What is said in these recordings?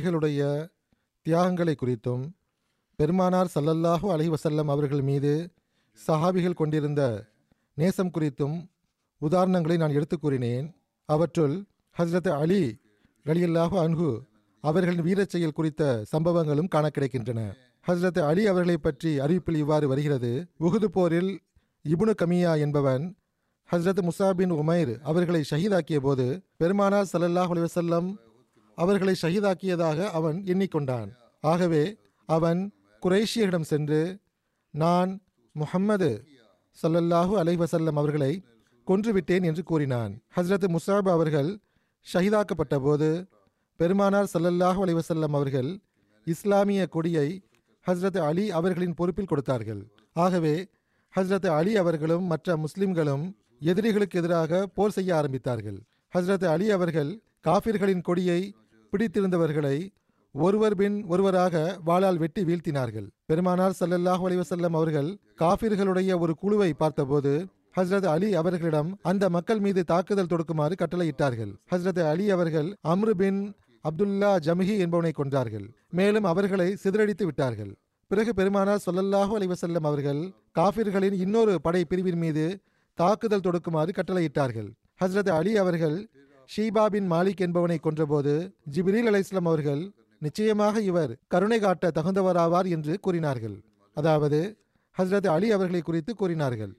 நபிகளுடைய தியாகங்களை குறித்தும் பெருமானார் சல்லல்லாஹு அலஹி வசல்லம் அவர்கள் மீது சஹாபிகள் கொண்டிருந்த நேசம் குறித்தும் உதாரணங்களை நான் எடுத்து கூறினேன். அவற்றுள் ஹஸ்ரத் அலி ரலியல்லாஹு அன்ஹு அவர்களின் வீரச் செயல் குறித்த சம்பவங்களும் காண கிடைக்கின்றன. ஹஸ்ரத் அலி அவர்களை பற்றி அறிவிப்பில் இவ்வாறு வருகிறது. உகுது போரில் இபுனு கமியா என்பவன் ஹஸ்ரத் முசா பின் உமைர் அவர்களை ஷஹீதாக்கிய போது பெருமானார் சல்லல்லாஹ் அலி வசல்லம் அவர்களை ஷஹீதாக்கியதாக அவன் எண்ணிக்கொண்டான். ஆகவே அவன் குரேஷியரிடம் சென்று நான் முஹம்மது சல்லல்லாஹு அலைவசல்லம் அவர்களை கொன்றுவிட்டேன் என்று கூறினான். ஹஸ்ரத் முசாப் அவர்கள் ஷஹீதாக்கப்பட்ட போது பெருமானார் சல்லல்லாஹு அலைவசல்லம் அவர்கள் இஸ்லாமிய கொடியை ஹஸ்ரத் அலி அவர்களின் பொறுப்பில் கொடுத்தார்கள். ஆகவே ஹஸ்ரத் அலி அவர்களும் மற்ற முஸ்லிம்களும் எதிரிகளுக்கு எதிராக போர் செய்ய ஆரம்பித்தார்கள். ஹஸ்ரத் அலி அவர்கள் காஃபிர்களின் கொடியை பிடித்திருந்தவர்களை ஒருவர் பின் ஒருவராக வாளால் வெட்டி வீழ்த்தினார்கள். பெருமானார் சல்லல்லாஹ் அலிவசல்லம் அவர்கள் காஃபிர்களுடைய ஒரு குழுவை பார்த்தபோது ஹஸ்ரத் அலி அவர்களிடம் அந்த மக்கள் மீது தாக்குதல் தொடுக்குமாறு கட்டளையிட்டார்கள். ஹஸ்ரத் அலி அவர்கள் அம்ரு பின் அப்துல்லா ஜமிஹி என்பவனை கொன்றார்கள். மேலும் அவர்களை சிதறடித்து விட்டார்கள். பிறகு பெருமானார் சொல்லல்லாஹு அலிவசல்லம் அவர்கள் காஃபிர்களின் இன்னொரு படை பிரிவின் மீது தாக்குதல் தொடுக்குமாறு கட்டளையிட்டார்கள். ஹஸ்ரத் அலி அவர்கள் ஷீபாபின் மாலிக் என்பவனை கொன்றபோது ஜிப்ரீல் அலைஹிஸ்ஸலாம் அவர்கள் நிச்சயமாக இவர் கருணை காட்ட தகுந்தவராவார் என்று கூறினார்கள். அதாவது ஹஸ்ரத் அலி அவர்களை குறித்து கூறினார்கள்.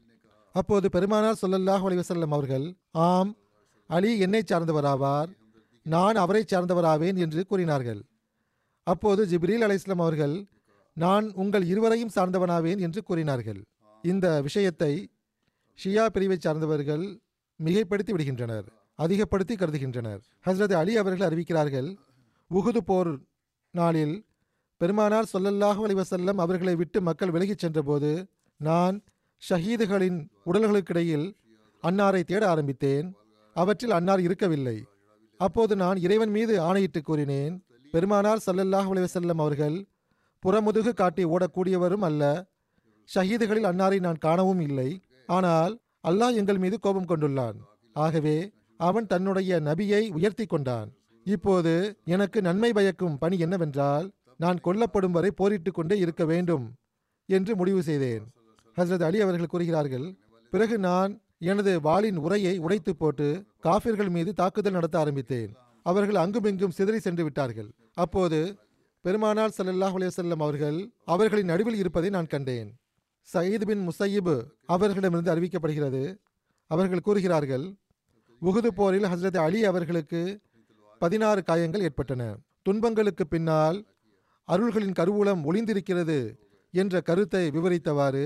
அப்போது பெருமானார் சொல்லல்லாஹ் அலிவசல்லம் அவர்கள் ஆம் அலி என்னை சார்ந்தவராவார் நான் அவரை சார்ந்தவராவேன் என்று கூறினார்கள். அப்போது ஜிப்ரீல் அலைஹிஸ்ஸலாம் அவர்கள் நான் உங்கள் இருவரையும் சார்ந்தவனாவேன் என்று கூறினார்கள். இந்த விஷயத்தை ஷியா பிரிவைச் சார்ந்தவர்கள் மிகைப்படுத்தி விடுகின்றனர். அதிகப்படுத்தி கருதுகின்றனர். ஹஸ்ரத் அலி அவர்கள் அறிவிக்கிறார்கள் உகுது போர் நாளில் பெருமானார் சொல்லல்லாஹு அலிவசல்லம் அவர்களை விட்டு மக்கள் விலகிச் சென்றபோது நான் ஷஹீதுகளின் உடல்களுக்கிடையில் அன்னாரை தேட ஆரம்பித்தேன். அவற்றில் அன்னார் இருக்கவில்லை. அப்போது நான் இறைவன் மீது ஆணையிட்டு கூறினேன் பெருமானார் சல்லல்லாஹ் அலிவசல்லம் அவர்கள் புறமுதுகு காட்டி ஓடக்கூடியவரும் அல்ல. ஷஹீதுகளில் அன்னாரை நான் காணவும் இல்லை. ஆனால் அல்லாஹ் எங்கள் மீது கோபம் கொண்டுள்ளான். ஆகவே அவன் தன்னுடைய நபியை உயர்த்தி கொண்டான். இப்போது எனக்கு நன்மை பயக்கும் பணி என்னவென்றால் நான் கொல்லப்படும் வரை போரிட்டு கொண்டே இருக்க வேண்டும் என்று முடிவு செய்தேன். ஹஸ்ரத் அலி அவர்கள் கூறுகிறார்கள் பிறகு நான் எனது வாளின் உரையை உடைத்து போட்டு காஃபிர்கள் மீது தாக்குதல் நடத்த ஆரம்பித்தேன். அவர்கள் அங்குமிங்கும் சிதறி சென்று விட்டார்கள். அப்போது பெருமானார் ஸல்லல்லாஹு அலையசல்லம் அவர்கள் அவர்களின் நடுவில் இருப்பதை நான் கண்டேன். சயீத் பின் முசையிப் அவர்களிடமிருந்து அறிவிக்கப்படுகிறது. அவர்கள் கூறுகிறார்கள் உகுது போரில் ஹஸ்ரத் அலி அவர்களுக்கு பதினாறு காயங்கள் ஏற்பட்டன. துன்பங்களுக்கு பின்னால் அருள்களின் கருவூலம் ஒளிந்திருக்கிறது என்ற கருத்தை விவரித்தவாறு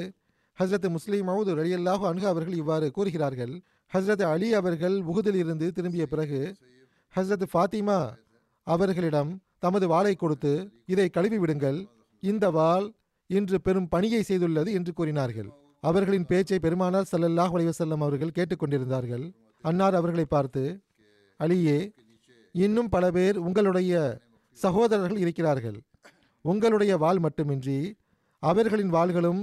ஹஸ்ரத் முஸ்லீம் மவுது ரலியல்லாஹு அன்ஹு அவர்கள் இவ்வாறு கூறுகிறார்கள். ஹஸ்ரத் அலி அவர்கள் உகுதில் இருந்து திரும்பிய பிறகு ஹஸ்ரத் ஃபாத்திமா அவர்களிடம் தமது வாளை கொடுத்து இதை கழுவி விடுங்கள். இந்த வாள் இன்று பெரும் பணியை செய்துள்ளது என்று கூறினார்கள். அவர்களின் பேச்சை பெருமானார் சல்லல்லாஹ் அலைஹி அவர்கள் கேட்டுக்கொண்டிருந்தார்கள் அன்னார் அவர்களை பார்த்து அலியே இன்னும் பல பேர் உங்களுடைய சகோதரர்கள் இருக்கிறார்கள். உங்களுடைய வாள் மட்டுமின்றி அவர்களின் வாள்களும்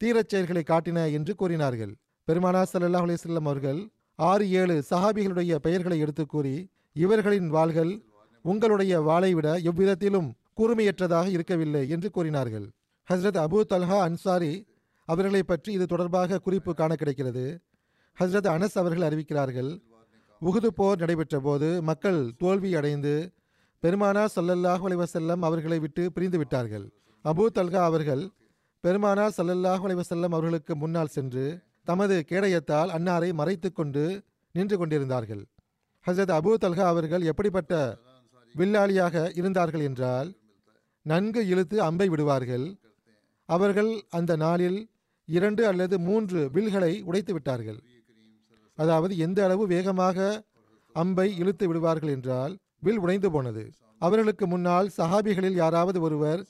தீரச் செயல்களை காட்டின என்று கூறினார்கள். பெருமானா ஸல்லல்லாஹு அலைஹி அவர்கள் ஆறு ஏழு சஹாபிகளுடைய பெயர்களை எடுத்து கூறி இவர்களின் வாள்கள் உங்களுடைய வாளை விட எவ்விதத்திலும் கூர்மையற்றதாக இருக்கவில்லை என்று கூறினார்கள். ஹஸ்ரத் அபு தல்ஹா அன்சாரி அவர்களை பற்றி இது தொடர்பாக குறிப்பு காண கிடைக்கிறது. ஹஸ்ரத் அனஸ் அவர்கள் அறிவிக்கிறார்கள் உகுது போர் நடைபெற்ற போது மக்கள் தோல்வி அடைந்து பெருமானார் ஸல்லல்லாஹு அலைஹி அவர்களை விட்டு பிரிந்து விட்டார்கள். அபூ தல்கா அவர்கள் பெருமானார் சல்லல்லாஹ் அலைவசல்லம் அவர்களுக்கு முன்னால் சென்று தமது கேடயத்தால் அன்னாரை மறைத்து கொண்டு நின்று கொண்டிருந்தார்கள். ஹசரத் அபூ தல்கா அவர்கள் எப்படிப்பட்ட வில்லாளியாக இருந்தார்கள் என்றால் நன்கு இழுத்து அம்பை விடுவார்கள். அவர்கள் அந்த நாளில் இரண்டு அல்லது மூன்று வில்களை உடைத்து விட்டார்கள். அதாவது எந்த அளவு வேகமாக அம்பை இழுத்து விடுவார்கள் என்றால் வில் உடைந்து போனது. அவர்களுக்கு முன்னால் சஹாபிகளில் யாராவது ஒருவர்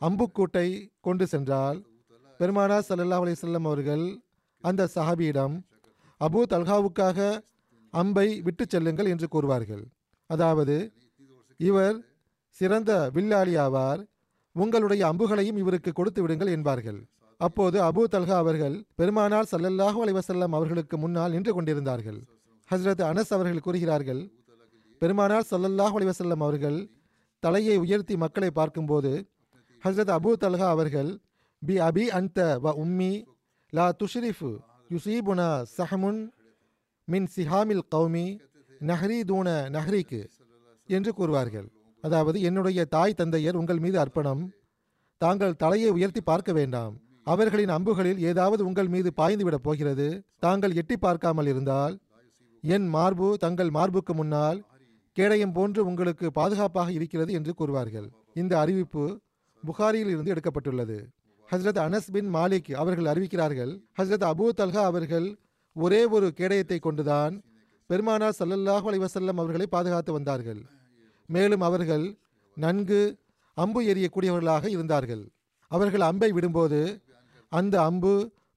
அம்புக்கூட்டை கொண்டு சென்றால் பெருமானா சல்லா அலைஹி அவர்கள் அந்த சஹாபியிடம் அபூ தல்காவுக்காக அம்பை விட்டு செல்லுங்கள் என்று கூறுவார்கள். அதாவது இவர் சிறந்த வில்லாளி ஆவார். உங்களுடைய அம்புகளையும் இவருக்கு கொடுத்து விடுங்கள் என்பார்கள். அப்போது அபூ தல்ஹா அவர்கள் பெருமானார் சல்லல்லாஹு அலைஹி அவர்களுக்கு முன்னால் நின்று கொண்டிருந்தார்கள். ஹஸ்ரத் அனஸ் அவர்கள் கூறுகிறார்கள் பெருமானார் சல்லல்லாஹு அலைவசல்லம் அவர்கள் தலையை உயர்த்தி மக்களை பார்க்கும்போது ஹஸ்ரத் அபூ தல்ஹா அவர்கள் பி அபி அந்த வ உம்மி லா துஷ்ரிஃபு யுசீபுனா சஹமுன் மின் சிஹாமில் கௌமி நஹ்ரி தூன நஹ்ரிக்கு என்று கூறுவார்கள். அதாவது என்னுடைய தாய் தந்தையர் உங்கள் மீது அர்ப்பணம் தாங்கள் தலையை உயர்த்தி பார்க்க வேண்டாம். அவர்களின் அம்புகளில் ஏதாவது உங்கள் மீது பாய்ந்துவிடப் போகிறது? தாங்கள் எட்டி பார்க்காமல் இருந்தால்? என் மார்பு தங்கள் மார்புக்கு முன்னால் கேடயம் போன்று உங்களுக்கு பாதுகாப்பாக இருக்கிறது என்று கூறுவார்கள். இந்த அறிவிப்பு புகாரியில் இருந்து எடுக்கப்பட்டுள்ளது. ஹஸ்ரத் அனஸ் பின் மாலிக் அவர்கள் அறிவிக்கிறார்கள் ஹஸ்ரத் அபூ தல்ஹா அவர்கள் ஒரே ஒரு கேடயத்தை கொண்டுதான் பெருமானார் சல்லல்லாஹு அலைஹி அவர்களை பாதுகாத்து வந்தார்கள். மேலும் அவர்கள் நன்கு அம்பு எறியக்கூடியவர்களாக இருந்தார்கள். அவர்கள் அம்பை விடும்போது அந்த அம்பு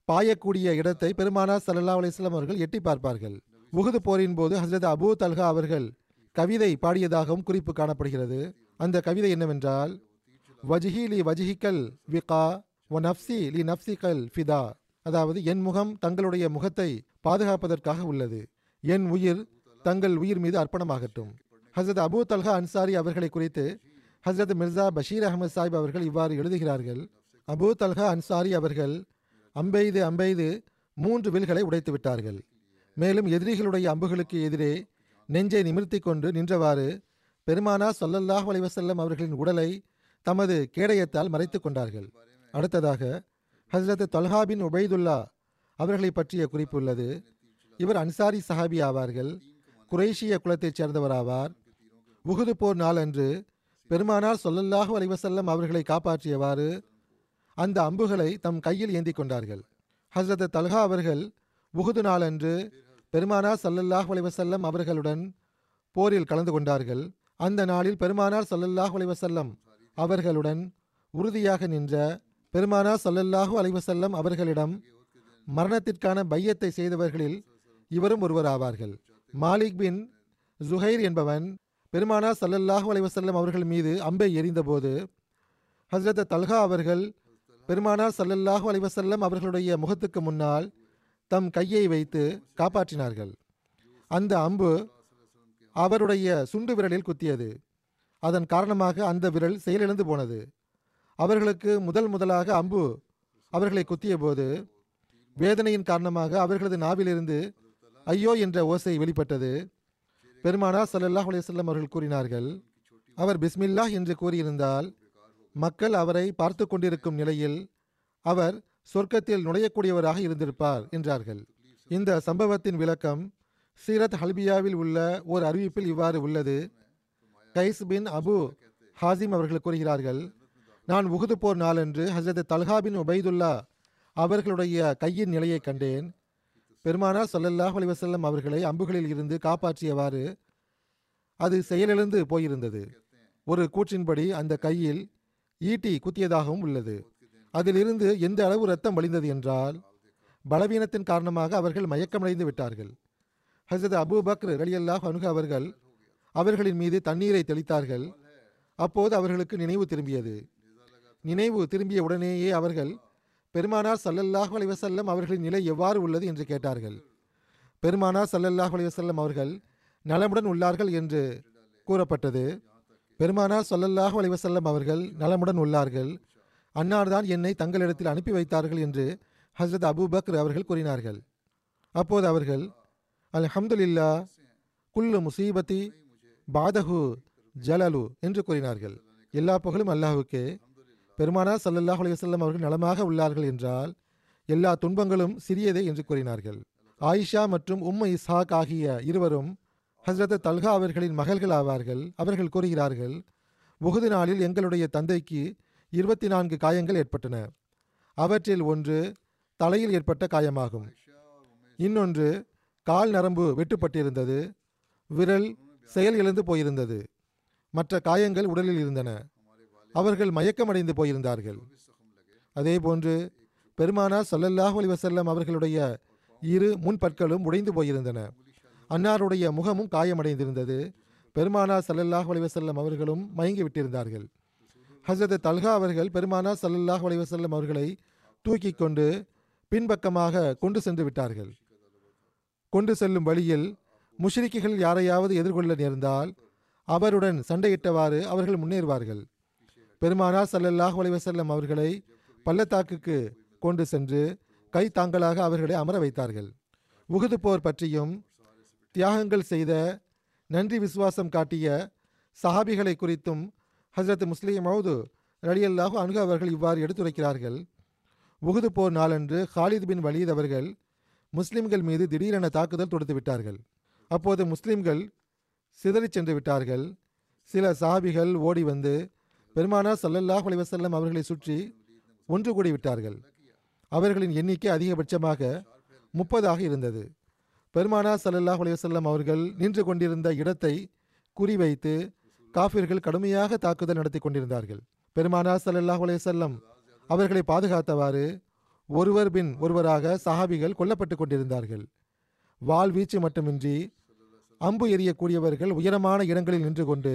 பாயக்கூடிய இடத்தை பெருமானார் ஸல்லல்லாஹு அலிஸ்லாம் அவர்கள் எட்டி பார்ப்பார்கள். உகுது போரின் போது ஹஸ்ரத் அபூ தல்ஹா அவர்கள் கவிதை பாடியதாகவும் குறிப்பு காணப்படுகிறது. அந்த கவிதை என்னவென்றால் வஜ்ஹி லி வஜ்ஹிக்கல் விகா ஒ நப்சி லி நப்சிகல் ஃபிதா அதாவது என் முகம் தங்களுடைய முகத்தை பாதுகாப்பதற்காக உள்ளது. என் உயிர் தங்கள் உயிர் மீது அர்ப்பணமாகட்டும். ஹசரத் அபு தல்ஹா அன்சாரி அவர்களை குறித்து ஹசரத் மிர்சா பஷீர் அகமது சாஹிப் அவர்கள் இவ்வாறு எழுதுகிறார்கள் அபூ தல்ஹா அன்சாரி அவர்கள் அம்பெய்து அம்பெய்து மூன்று வில்களை உடைத்து விட்டார்கள். மேலும் எதிரிகளுடைய அம்புகளுக்கு எதிரே நெஞ்சை நிமிர்த்தி கொண்டு நின்றவாறு பெருமானா ஸல்லல்லாஹு அலைஹி அவர்களின் உடலை தமது கேடயத்தால் மறைத்து கொண்டார்கள். அடுத்ததாக ஹசரத் தொல்ஹா பின் உபைதுல்லா அவர்களை பற்றிய குறிப்பு உள்ளது. இவர் அன்சாரி சஹாபி ஆவார்கள். குரேஷிய குலத்தைச் சேர்ந்தவராவார் உகுது போர் நாளன்று பெருமானார் சொல்லல்லாஹு அலைவசல்லம் அவர்களை காப்பாற்றியவாறு அந்த அம்புகளை தம் கையில் ஏந்தி கொண்டார்கள் ஹஸ்ரத் தல்ஹா அவர்கள் உகுது நாளன்று பெருமானார் சல்லல்லாஹ் அலைஹி அவர்களுடன் போரில் கலந்து கொண்டார்கள். அந்த நாளில் பெருமானார் சல்லல்லாஹ் அலைஹி அவர்களுடன் உறுதியாக நின்ற பெருமானார் சல்லல்லாஹு அலைவசல்லம் அவர்களிடம் மரணத்திற்கான பையத்தை செய்தவர்களில் இவரும் ஒருவராவார்கள். மாலிக் பின் ஜுஹைர் என்பவன் பெருமானார் சல்லல்லாஹு அலைவசல்லம் அவர்கள் மீது அம்பை எறிந்தபோது ஹஸ்ரத் தல்ஹா அவர்கள் பெருமானார் சல்லல்லாஹு அலைஹி அவர்களுடைய முகத்துக்கு முன்னால் தம் கையை வைத்து காப்பாற்றினார்கள். அந்த அம்பு அவருடைய சுண்டு விரலில் குத்தியது. அதன் காரணமாக அந்த விரல் செயலிழந்து போனது. அவர்களுக்கு முதல் முதலாக அம்பு அவர்களை குத்திய போது வேதனையின் காரணமாக அவர்களது நாவிலிருந்து ஐயோ என்ற ஓசை வெளிப்பட்டது. பெருமானார் சல்லல்லாஹ் அலைஹி அவர்கள் கூறினார்கள் அவர் பிஸ்மில்லாஹ் என்று கூறியிருந்தால் மக்கள் அவரை பார்த்து கொண்டிருக்கும் நிலையில் அவர் சொர்க்கத்தில் நுழையக்கூடியவராக இருந்திருப்பார் என்றார்கள். இந்த சம்பவத்தின் விளக்கம் சீரத் ஹல்பியாவில் உள்ள ஓர் அறிவிப்பில் இவ்வாறு உள்ளது. கைஸ் பின் அபு ஹாசிம் அவர்கள் கூறுகிறார்கள் நான் உகுது போர் நாளன்று ஹசரத் தல்ஹா பின் உபைதுல்லா அவர்களுடைய கையின் நிலையை கண்டேன். பெருமானார் சொல்லல்லாஹ் அலிவசல்லம் அவர்களை அம்புகளில் இருந்து காப்பாற்றியவாறு அது செயலிழந்து போயிருந்தது. ஒரு கூற்றின்படி அந்த கையில் ஈட்டி குத்தியதாகவும் உள்ளது. அதிலிருந்து எந்த அளவு ரத்தம் வழிந்தது என்றால் பலவீனத்தின் காரணமாக அவர்கள் மயக்கமடைந்து விட்டார்கள். ஹசரத் அபூ பக்ர் ரலியல்லாஹ் அனுக அவர்கள் அவர்களின் மீது தண்ணீரை தெளித்தார்கள். அப்போது அவர்களுக்கு நினைவு திரும்பியது. நினைவு திரும்பிய உடனேயே அவர்கள் பெருமானார் சல்லல்லாஹ் அலைவசல்லம் அவர்களின் நிலை எவ்வாறு உள்ளது? என்று கேட்டார்கள். பெருமானார் சல்லல்லாஹ் அலைவசல்லம் அவர்கள் நலமுடன் உள்ளார்கள் என்று கூறப்பட்டது. பெருமானார் ஸல்லல்லாஹு அலைஹி அவர்கள் நலமுடன் உள்ளார்கள். அன்னார்தான் என்னை தங்களிடத்தில் அனுப்பி வைத்தார்கள் என்று ஹஸ்ரத் அபுபக்ர் அவர்கள் கூறினார்கள். அப்போது அவர்கள் அல்ஹம்துலில்லா குல்லு முசீபத்தி பாதஹு ஜலலு என்று கூறினார்கள். எல்லா புகழும் அல்லாஹுக்கே. பெருமானார் சல்லல்லாஹ் அலைஹி அவர்கள் நலமாக உள்ளார்கள் என்றால் எல்லா துன்பங்களும் சிறியதே என்று கூறினார்கள். ஆயிஷா மற்றும் உம்மை இஸ்ஹாக் ஆகிய இருவரும் ஹஸ்ரத் தல்கா அவர்களின் மகள்கள் ஆவார்கள். அவர்கள் கூறுகிறார்கள் புகுது நாளில் எங்களுடைய தந்தைக்கு இருபத்தி நான்கு காயங்கள் ஏற்பட்டன. அவற்றில் ஒன்று தலையில் ஏற்பட்ட காயமாகும். இன்னொன்று கால் நரம்பு வெட்டுப்பட்டிருந்தது. விரல் செயல் இழந்து போயிருந்தது. மற்ற காயங்கள் உடலில் இருந்தன. அவர்கள் மயக்கமடைந்து போயிருந்தார்கள். அதேபோன்று பெருமானார் சல்லல்லாஹ் அலைஹி வஸல்லம் அவர்களுடைய இரு முன்பற்களும் உடைந்து போயிருந்தன. அன்னாருடைய முகமும் காயமடைந்திருந்தது. பெருமானார் சல்லல்லாஹ் அலைஹி அவர்களும் மயங்கி விட்டிருந்தார்கள் ஹசரத் தல்கா அவர்கள் பெருமானார் சல்லல்லாஹ் அலைஹி அவர்களை தூக்கி கொண்டு பின்பக்கமாக கொண்டு சென்று விட்டார்கள். கொண்டு செல்லும் வழியில் முஷ்ரிக்குகள் யாரையாவது எதிர்கொள்ள நேர்ந்தால் அவருடன் சண்டையிட்டவாறு அவர்கள் முன்னேறுவார்கள். பெருமானார் சல்லல்லாஹ் அலைஹி அவர்களை பள்ளத்தாக்குக்கு கொண்டு சென்று கை தாங்களாக அவர்களை அமர வைத்தார்கள். உகுது போர் பற்றியும் தியாகங்கள் செய்த நன்றி விசுவாசம் காட்டிய சஹாபிகளை குறித்தும் ஹஸ்ரத் முஸ்லிம் மவுது ரலியல்லாஹு அன்ஹு அவர்கள் இவ்வாறு எடுத்துரைக்கிறார்கள். உகுது போர் நாளன்று ஹாலித் பின் வலீத் அவர்கள் முஸ்லிம்கள் மீது திடீரென தாக்குதல் தொடுத்து விட்டார்கள். அப்போது முஸ்லிம்கள் சிதறிச் சென்று விட்டார்கள். சில சஹாபிகள் ஓடி வந்து பெருமானார் சல்லல்லாஹ் அலிவசல்லம் அவர்களை சுற்றி ஒன்று கூடி விட்டார்கள். அவர்களின் எண்ணிக்கை அதிகபட்சமாக முப்பதாக இருந்தது. பெருமானார் சல்லல்லாஹ் அலைஹி அவர்கள் நின்று கொண்டிருந்த இடத்தை குறிவைத்து காஃபிர்கள் கடுமையாக தாக்குதல் நடத்தி கொண்டிருந்தார்கள். பெருமானார் சல்லல்லாஹ் அலைஹி அவர்களை பாதுகாத்தவாறு ஒருவர் பின் ஒருவராக சஹாபிகள் கொல்லப்பட்டு கொண்டிருந்தார்கள். வாள் வீச்சு மட்டுமின்றி அம்பு எறியக்கூடியவர்கள் உயரமான இடங்களில் நின்று கொண்டு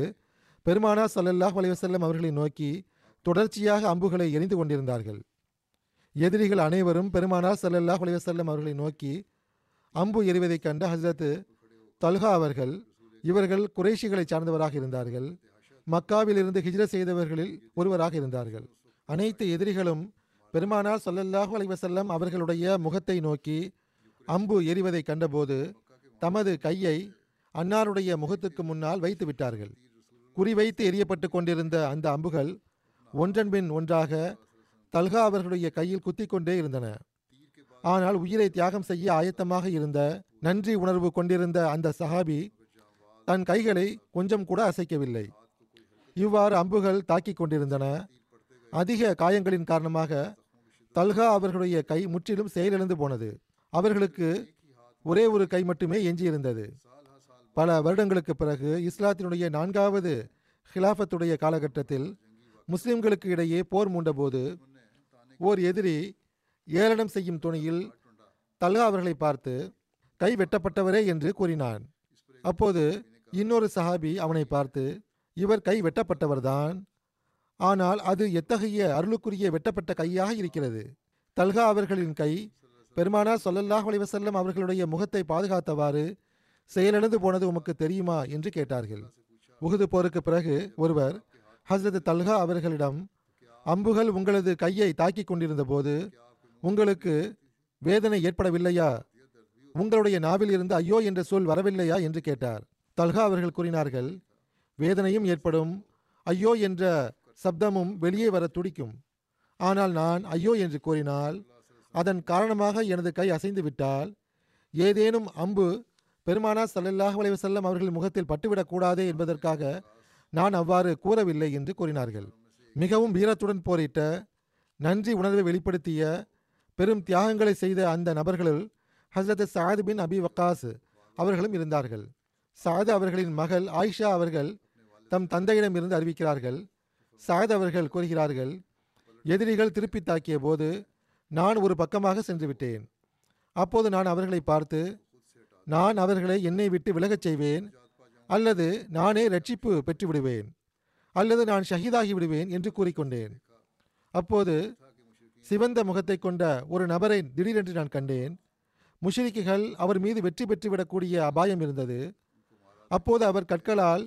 பெருமானார் சல்லல்லாஹ் அலைஹி அவர்களை நோக்கி தொடர்ச்சியாக அம்புகளை எரிந்து கொண்டிருந்தார்கள். எதிரிகள் அனைவரும் பெருமானார் சல்லல்லாஹ் அலைஹி அவர்களை நோக்கி அம்பு எறிவதைக் கண்ட ஹசரத் தல்ஹா அவர்கள் இவர்கள் குறைஷிகளை சார்ந்தவராக இருந்தார்கள். மக்காவிலிருந்து ஹிஜ்ர செய்தவர்களில் ஒருவராக இருந்தார்கள். அனைத்து எதிரிகளும் பெருமானார் சல்லல்லாஹு அலைவசல்லம் அவர்களுடைய முகத்தை நோக்கி அம்பு எறிவதை கண்டபோது தமது கையை அன்னாருடைய முகத்துக்கு முன்னால் வைத்து விட்டார்கள். குறிவைத்து எரியப்பட்டு கொண்டிருந்த அந்த அம்புகள் ஒன்றன்பின் ஒன்றாக தல்கா அவர்களுடைய கையில் குத்தி கொண்டே இருந்தன. ஆனால் உயிரை தியாகம் செய்ய ஆயத்தமாக இருந்த நன்றி உணர்வு கொண்டிருந்த அந்த சஹாபி தன் கைகளை கொஞ்சம் கூட அசைக்கவில்லை. இவ்வாறு அம்புகள் தாக்கிக் கொண்டிருந்தன. அதிக காயங்களின் காரணமாக தல்கா அவர்களுடைய கை முற்றிலும் செயலிழந்து போனது. அவர்களுக்கு ஒரே ஒரு கை மட்டுமே எஞ்சியிருந்தது. பல வருடங்களுக்கு பிறகு இஸ்லாத்தினுடைய நான்காவது ஹிலாஃபத்துடைய காலகட்டத்தில் முஸ்லிம்களுக்கு இடையே போர் மூண்டபோது ஓர் எதிரி ஏளனம் செய்யும் துணியில் தல்கா அவர்களை பார்த்து கை வெட்டப்பட்டவரே என்று கூறினான். அப்போது இன்னொரு சஹாபி அவனை பார்த்து இவர் கை வெட்டப்பட்டவர்தான். ஆனால் அது எத்தகைய அருளுக்குரிய வெட்டப்பட்ட கையாக இருக்கிறது? தல்கா அவர்களின் கை பெருமானார் சொல்லல்லாஹ் அலைஹி அவர்களுடைய முகத்தை பாதுகாத்தவாறு செயலிழந்து போனது உமக்கு தெரியுமா? என்று கேட்டார்கள். உகுது போருக்கு பிறகு ஒருவர் ஹசரத் தல்கா அவர்களிடம் அம்புகள் உங்களது கையை தாக்கிக் கொண்டிருந்த போது உங்களுக்கு வேதனை ஏற்படவில்லையா? உங்களுடைய நாவில் இருந்து ஐயோ என்ற சொல் வரவில்லையா? என்று கேட்டார். தல்கா அவர்கள் கூறினார்கள் வேதனையும் ஏற்படும். ஐயோ என்ற சப்தமும் வெளியே வர துடிக்கும். ஆனால் நான் ஐயோ என்று கூறினால் அதன் காரணமாக எனது கை அசைந்து விட்டால் ஏதேனும் அம்பு பெருமானா சல்லல்லாஹ் அலைஹி வஸல்லம் அவர்கள் முகத்தில் பட்டுவிடக்கூடாதே என்பதற்காக நான் அவ்வாறு கூறவில்லை என்று கூறினார்கள். மிகவும் வீரத்துடன் போரிட்ட நன்றி உணர்வை வெளிப்படுத்திய பெரும் தியாகங்களை செய்த அந்த நபர்களுள் ஹஸ்ரத் சாத் பின் அபி வக்காஸ் அவர்களும் இருந்தார்கள். சாத் அவர்களின் மகள் ஆயிஷா அவர்கள் தம் தந்தையிடம் இருந்து அறிவிக்கிறார்கள். சாத் அவர்கள் கூறுகிறார்கள் எதிரிகள் திருப்பி தாக்கிய போது நான் ஒரு பக்கமாக சென்று விட்டேன். அப்போது நான் அவர்களை பார்த்து நான் அவர்களை என்னை விட்டு விலகச் செய்வேன் அல்லது நானே ரட்சிப்பு பெற்று விடுவேன் அல்லது நான் ஷஹீதாகி விடுவேன் என்று கூறிக்கொண்டேன். அப்போது சிவந்த முகத்தை கொண்ட ஒரு நபரை திடீரென்று நான் கண்டேன். முஷ்ரிக்குகள் அவர் மீது வெற்றி பெற்றுவிடக்கூடிய அபாயம் இருந்தது. அப்போது அவர் கற்களால்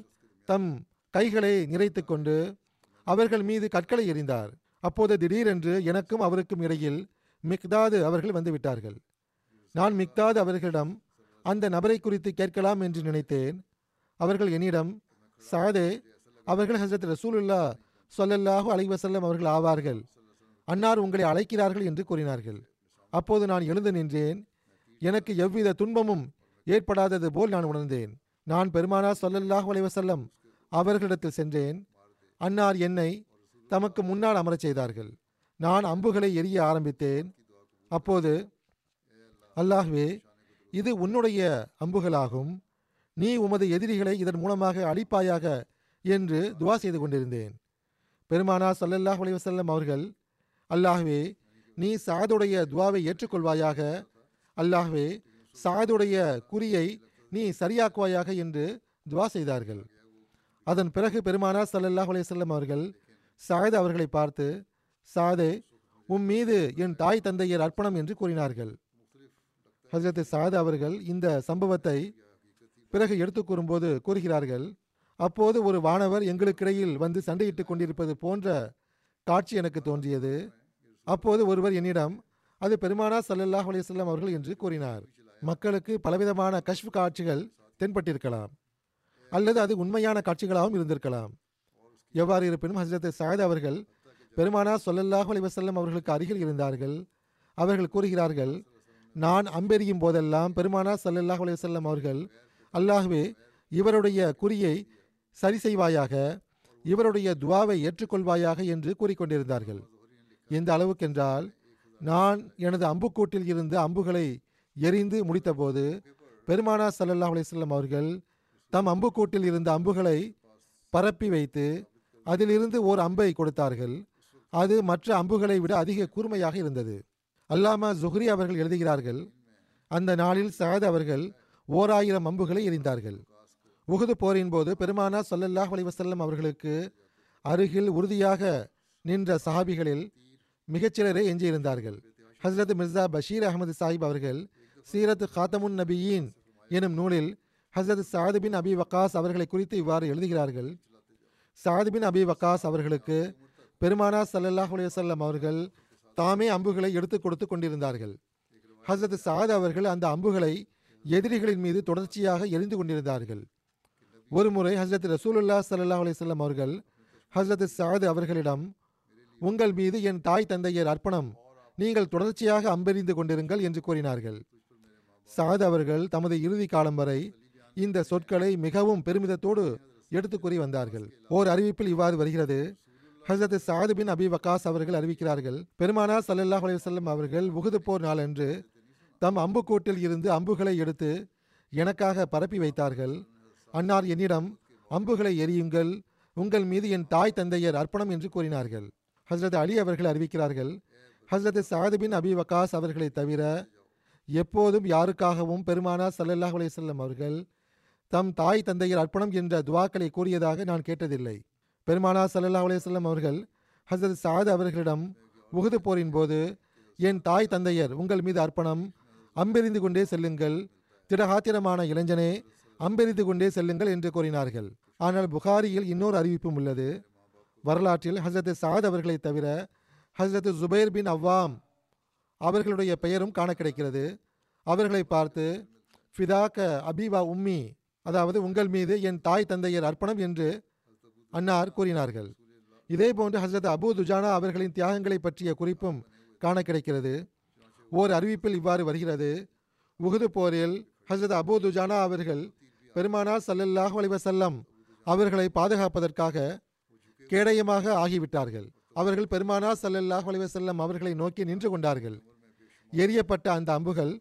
தம் கைகளை நிறைத்து கொண்டு அவர்கள் மீது கற்களை எறிந்தார். அப்போது திடீரென்று எனக்கும் அவருக்கும் இடையில் மிக்தாது அவர்கள் வந்துவிட்டார்கள் நான் மிக்தாது அவர்களிடம் அந்த நபரை குறித்து கேட்கலாம் என்று நினைத்தேன். அவர்கள் என்னிடம் சாதே அவர்கள் ஹசரத் ரசூலுல்லா சொல்லல்லாஹு அலைவசல்லம் அவர்கள் ஆவார்கள். அன்னார் உங்களை அழைக்கிறார்கள் என்று கூறினார்கள். அப்போது நான் எழுந்து நின்றேன். எனக்கு எவ்வித துன்பமும் ஏற்படாதது போல் நான் உணர்ந்தேன். நான் பெருமானா சொல்லல்லாஹு அலைஹி அவர்களிடத்தில் சென்றேன். அன்னார் என்னை தமக்கு முன்னால் அமரச் செய்தார்கள். நான் அம்புகளை எரிய ஆரம்பித்தேன். அப்போது அல்லாஹ்வே இது உன்னுடைய அம்புகளாகும். நீ உமது எதிரிகளை இதன் மூலமாக அழிப்பாயாக என்று துவா செய்து கொண்டிருந்தேன். பெருமானா சல்லல்லாஹ் அலைஹி அவர்கள் அல்லாஹ்வே நீ சாதுடைய துவாவை ஏற்றுக்கொள்வாயாக. அல்லாஹ்வே சாதுடைய குறியை நீ சரியாக்குவாயாக என்று துவா செய்தார்கள். அதன் பிறகு பெருமானார் சல்லல்லாஹ் அலையம் அவர்கள் சாயத் அவர்களை பார்த்து சாதே உம் மீது என் தாய் தந்தையர் அர்ப்பணம் என்று கூறினார்கள். ஹசரத் சாத் அவர்கள் இந்த சம்பவத்தை பிறகு எடுத்து கூறும்போது கூறுகிறார்கள் அப்போது ஒரு வானவர் எங்களுக்கிடையில் வந்து சண்டையிட்டுக் கொண்டிருப்பது போன்ற காட்சி எனக்கு தோன்றியது. அப்போது ஒருவர் என்னிடம் அது பெருமானா சல்லல்லாஹ் அலையம் அவர்கள் என்று கூறினார். மக்களுக்கு பலவிதமான கஷ்ஃப் காட்சிகள் தென்பட்டிருக்கலாம் அல்லது அது உண்மையான காட்சிகளாகவும் இருந்திருக்கலாம். எவ்வாறு இருப்பினும் ஹசரத் சாயத் அவர்கள் பெருமானா சொல்லல்லாஹ் அலைஹி அவர்களுக்கு அருகில் இருந்தார்கள். அவர்கள் கூறுகிறார்கள் நான் அம்பெறியும் போதெல்லாம் பெருமானா சல்லல்லாஹ் அலைஹி அவர்கள் அல்லாஹ்வே இவருடைய குறியை சரி செய்வாயாக இவருடைய துவாவை ஏற்றுக்கொள்வாயாக என்று கூறிக்கொண்டிருந்தார்கள். எந்த அளவுக்கென்றால் நான் எனது அம்புக்கூட்டில் இருந்து அம்புகளை எரிந்து முடித்தபோது பெருமானா சல்லல்லா அலிஸ்லாம் அவர்கள் தம் அம்புக்கூட்டில் இருந்த அம்புகளை பரப்பி வைத்து அதிலிருந்து ஓர் அம்பை கொடுத்தார்கள். அது மற்ற அம்புகளை விட அதிக கூர்மையாக இருந்தது. அல்லாமா ஜுஹ்ரி அவர்கள் எழுதுகிறார்கள் அந்த நாளில் சாத் அவர்கள் ஓர் ஆயிரம் அம்புகளை எரிந்தார்கள். உகுது போரின் போது பெருமானா சல்லல்லாஹ் அலிவசல்லம் அவர்களுக்கு அருகில் உறுதியாக நின்ற சஹாபிகளில் மிகச்சிலரே எஞ்சியிருந்தார்கள். ஹஸ்ரத் மிர்சா பஷீர் அகமது சாஹிப் அவர்கள் சீரத் காத்தமுன் நபியின் எனும் நூலில் ஹஸ்ரத் சாது பின் அபி வக்காஸ் அவர்களை குறித்து இவ்வாறு எழுதுகிறார்கள். சாது பின் அபி வக்காஸ் அவர்களுக்கு பெருமானா சல்லல்லாஹ் அலையசல்லம் அவர்கள் தாமே அம்புகளை எடுத்து கொடுத்து கொண்டிருந்தார்கள். ஹசரத் சாத் அவர்கள் அந்த அம்புகளை எதிரிகளின் மீது தொடர்ச்சியாக எரிந்து கொண்டிருந்தார்கள். ஒருமுறை ஹசரத் ரசூலுல்லா சல்லா அலிசல்லாம் அவர்கள் ஹசரத் சாது அவர்களிடம் உங்கள் மீது என் தாய் தந்தையர் அர்ப்பணம். நீங்கள் தொடர்ச்சியாக அம்பெறிந்து கொண்டிருங்கள் என்று கூறினார்கள். சாத் அவர்கள் தமது இறுதி காலம் வரை இந்த சொற்களை மிகவும் பெருமிதத்தோடு எடுத்து கூறி வந்தார்கள். ஓர் அறிவிப்பில் இவ்வாறு வருகிறது. ஹசரத் சாது பின் அபி வக்காஸ் அவர்கள் அறிவிக்கிறார்கள் பெருமானா சல்லல்லாஹ் அலைவசல்லம் அவர்கள் உகுது போர் நாளன்று தம் அம்புக்கூட்டில் இருந்து அம்புகளை எடுத்து எனக்காக பரப்பி வைத்தார்கள். அன்னார் என்னிடம் அம்புகளை எரியுங்கள் உங்கள் மீது என் தாய் தந்தையர் அர்ப்பணம் என்று கூறினார்கள். ஹசரத் அலி அவர்கள் அறிவிக்கிறார்கள் ஹசரத் சாது பின் அபி வக்காஸ் அவர்களை தவிர எப்போதும் யாருக்காகவும் பெருமானா சல்லல்லாஹ் அலையம் அவர்கள் தம் தாய் தந்தையர் அர்ப்பணம் என்ற துவாக்களை கூறியதாக நான் கேட்டதில்லை. பெருமானா சல்லல்லாஹ் அலையம் அவர்கள் ஹசரத் சாது அவர்களிடம் உகுது போரின் போது என் தாய் தந்தையர் உங்கள் மீது அர்ப்பணம். அம்பெறிந்து கொண்டே செல்லுங்கள். திடகாத்திரமான இளைஞனே அம்பெறிந்து கொண்டே செல்லுங்கள் என்று கூறினார்கள். ஆனால் புகாரியில் இன்னொரு அறிவிப்பும் உள்ளது. வரலாற்றில் ஹசரத் சாத் அவர்களை தவிர ஹசரத் ஜுபைர் பின் அவ்வாம் அவர்களுடைய பெயரும் காண கிடைக்கிறது அவர்களை பார்த்து ஃபிதாக்க அபீபா உம்மி அதாவது உங்கள் மீது என் தாய் தந்தையர் அர்ப்பணம் என்று அன்னார் கூறினார்கள். இதே போன்று ஹசரத் அபு துஜானா அவர்களின் தியாகங்களை பற்றிய குறிப்பும் காண கிடைக்கிறது ஓர் அறிவிப்பில் இவ்வாறு வருகிறது. உகுது போரில் ஹசரத் அபு துஜானா அவர்கள் பெருமானார் சல்லல்லாஹ் செல்லம் அவர்களை பாதுகாப்பதற்காக கேடயமாக ஆகிவிட்டார்கள். அவர்கள் பெருமானார் சல்லல்லாஹ் செல்லம் அவர்களை நோக்கி நின்று கொண்டார்கள். எரியப்பட்ட அந்த அம்புகள்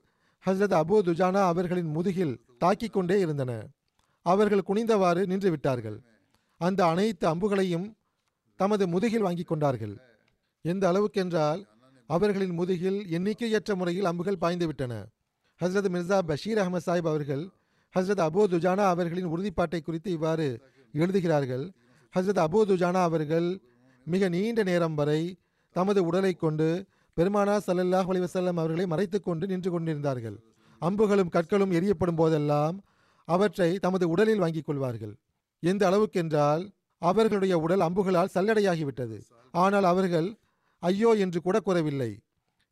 ஹசரத் அபு துஜானா அவர்களின் முதுகில் தாக்கிக் கொண்டே இருந்தன. அவர்கள் குனிந்தவாறு நின்று விட்டார்கள். அந்த அனைத்து அம்புகளையும் தமது முதுகில் வாங்கி கொண்டார்கள். எந்த அளவுக்கென்றால் அவர்களின் முதுகில் எண்ணிக்கையற்ற முறையில் அம்புகள் பாய்ந்து விட்டன. ஹசரத் மிர்சா பஷீர் அகமது சாஹிப் அவர்கள் ஹசரத் அபோ துஜானா அவர்களின் உறுதிப்பாட்டை குறித்து இவ்வாறு எழுதுகிறார்கள். ஹசரத் அபோ துஜானா அவர்கள் மிக நீண்ட நேரம் வரை தமது உடலை கொண்டு பெருமானா சல்லல்லாஹ் அலிவசல்லம் அவர்களை மறைத்து கொண்டு நின்று கொண்டிருந்தார்கள். அம்புகளும் கற்களும் எரியப்படும் போதெல்லாம் அவற்றை தமது உடலில் வாங்கிக் கொள்வார்கள். எந்த அளவுக்கென்றால் அவர்களுடைய உடல் அம்புகளால் சல்லடையாகிவிட்டது. ஆனால் அவர்கள் ஐயோ என்று கூட கூறவில்லை.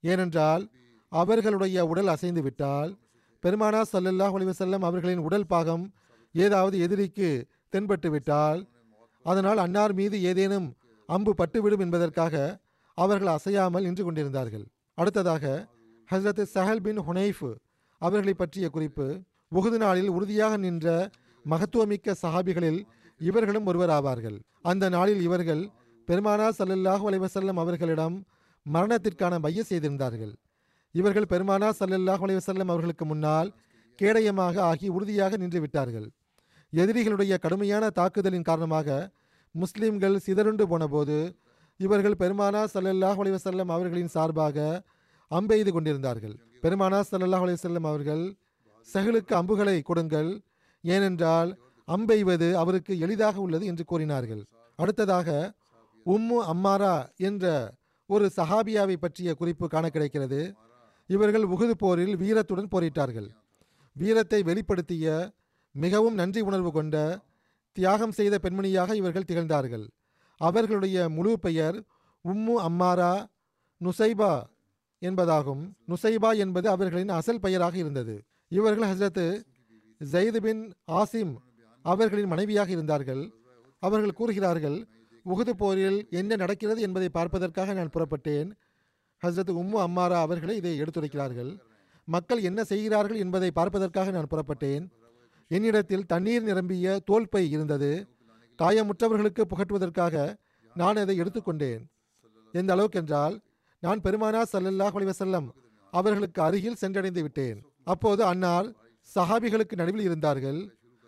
ஏனென்றால் அவர்களுடைய உடல் அசைந்து விட்டால் பெருமானா சல்லல்லாஹ் அலைஹி அவர்களின் உடல் பாகம் ஏதாவது எதிரிக்கு தென்பட்டு விட்டால் அதனால் அன்னார் மீது ஏதேனும் அம்பு பட்டுவிடும் என்பதற்காக அவர்கள் அசையாமல் நின்று கொண்டிருந்தார்கள். அடுத்ததாக ஹஸ்ரத் சஹல் பின் ஹுனைஃப் அவர்களை பற்றிய குறிப்பு. உகுது நாளில் உறுதியாக நின்ற மகத்துவமிக்க சஹாபிகளில் இவர்களும் ஒருவர் ஆவார்கள் அந்த நாளில் இவர்கள் பெருமானா சல்லல்லாஹு அலைவசல்லம் அவர்களிடம் மரணத்திற்கான மைய செய்திருந்தார்கள். இவர்கள் பெருமானா சல்லல்லாஹ் செல்லம் அவர்களுக்கு முன்னால் கேடயமாக ஆகி உறுதியாக நின்று விட்டார்கள். எதிரிகளுடைய கடுமையான தாக்குதலின் காரணமாக முஸ்லிம்கள் சிதறுண்டு போனபோது இவர்கள் பெருமானா சல்லல்லாஹ் அலைஹி அவர்களின் சார்பாக அம்பெய்து கொண்டிருந்தார்கள். பெருமானா சல்லல்லாஹ் அலைஹி அவர்கள் சகலுக்கு அம்புகளை கொடுங்கள். ஏனென்றால் அம்பெய்வது அவருக்கு எளிதாக உள்ளது என்று கூறினார்கள். அடுத்ததாக உம்மு அம்மாரா என்ற ஒரு சஹாபியாவை பற்றிய குறிப்பு காண கிடைக்கிறது. இவர்கள் உகுது போரில் வீரத்துடன் போரிட்டார்கள். வீரத்தை வெளிப்படுத்திய மிகவும் நன்றி உணர்வு கொண்ட தியாகம் செய்த பெண்மணியாக இவர்கள் திகழ்ந்தார்கள். அவர்களுடைய முழு பெயர் உம்மு அம்மாரா நுசைபா என்பதாகும். நுசைபா என்பது அவர்களின் அசல் பெயராக இருந்தது. இவர்கள் ஹஸ்ரத் ஜெயித் பின் ஆசிம் அவர்களின் மனைவியாக இருந்தார்கள். அவர்கள் கூறுகிறார்கள் உகுது போரில் என்ன நடக்கிறது என்பதை பார்ப்பதற்காக நான் புறப்பட்டேன். ஹஸ்ரத் உம்மு அம்மாரா அவர்களே இதை எடுத்துரைக்கிறார்கள். மக்கள் என்ன செய்கிறார்கள் என்பதை பார்ப்பதற்காக நான் புறப்பட்டேன். என்னிடத்தில் தண்ணீர் நிரம்பிய தோல்பை இருந்தது. காயமுற்றவர்களுக்கு புகட்டுவதற்காக நான் அதை எடுத்துக்கொண்டேன். எந்த அளவுக்கு என்றால் நான் பெருமானா சல்லல்லாஹ் அலைஹி அவர்களுக்கு அருகில் சென்றடைந்து விட்டேன். அப்போது அன்னார் சஹாபிகளுக்கு நடுவில் இருந்தார்கள்.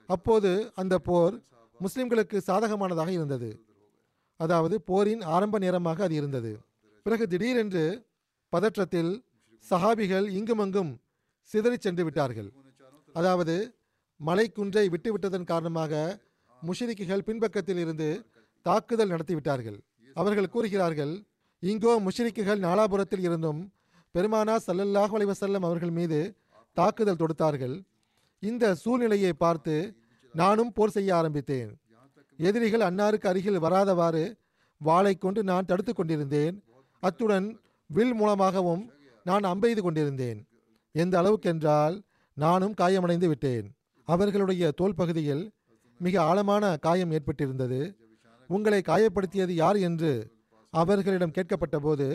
அப்போது அந்த போர் முஸ்லிம்களுக்கு சாதகமானதாக இருந்தது. அதாவது போரின் ஆரம்ப நேரமாக அது இருந்தது. பிறகு திடீரென்று பதற்றத்தில் சஹாபிகள் இங்குமங்கும் சிதறிச் சென்று விட்டார்கள். அதாவது மலைக்குன்றை விட்டுவிட்டதன் காரணமாக முஷிரிக்குகள் பின்பக்கத்தில் இருந்து தாக்குதல் நடத்திவிட்டார்கள் அவர்கள் கூறுகிறார்கள் இங்கோ முஷிரிக்குகள் நாலாபுரத்தில் இருந்தும் பெருமானா சல்லல்லாஹ் அலைவசல்லம் அவர்கள் மீது தாக்குதல் தொடுத்தார்கள். இந்த சூழ்நிலையை பார்த்து நானும் போர் செய்ய ஆரம்பித்தேன். எதிரிகள் அன்னாருக்கு அருகில் வராதவாறு வாளை கொண்டு நான் தடுத்து கொண்டிருந்தேன். அத்துடன் வில் மூலமாகவும் நான் அம்பெய்து கொண்டிருந்தேன். எந்த அளவுக்கென்றால் நானும் காயமடைந்து விட்டேன். அவர்களுடைய தோல் பகுதியில் மிக ஆழமான காயம் ஏற்பட்டிருந்தது. உங்களை காயப்படுத்தியது யார் என்று அவர்களிடம் கேட்கப்பட்டபோது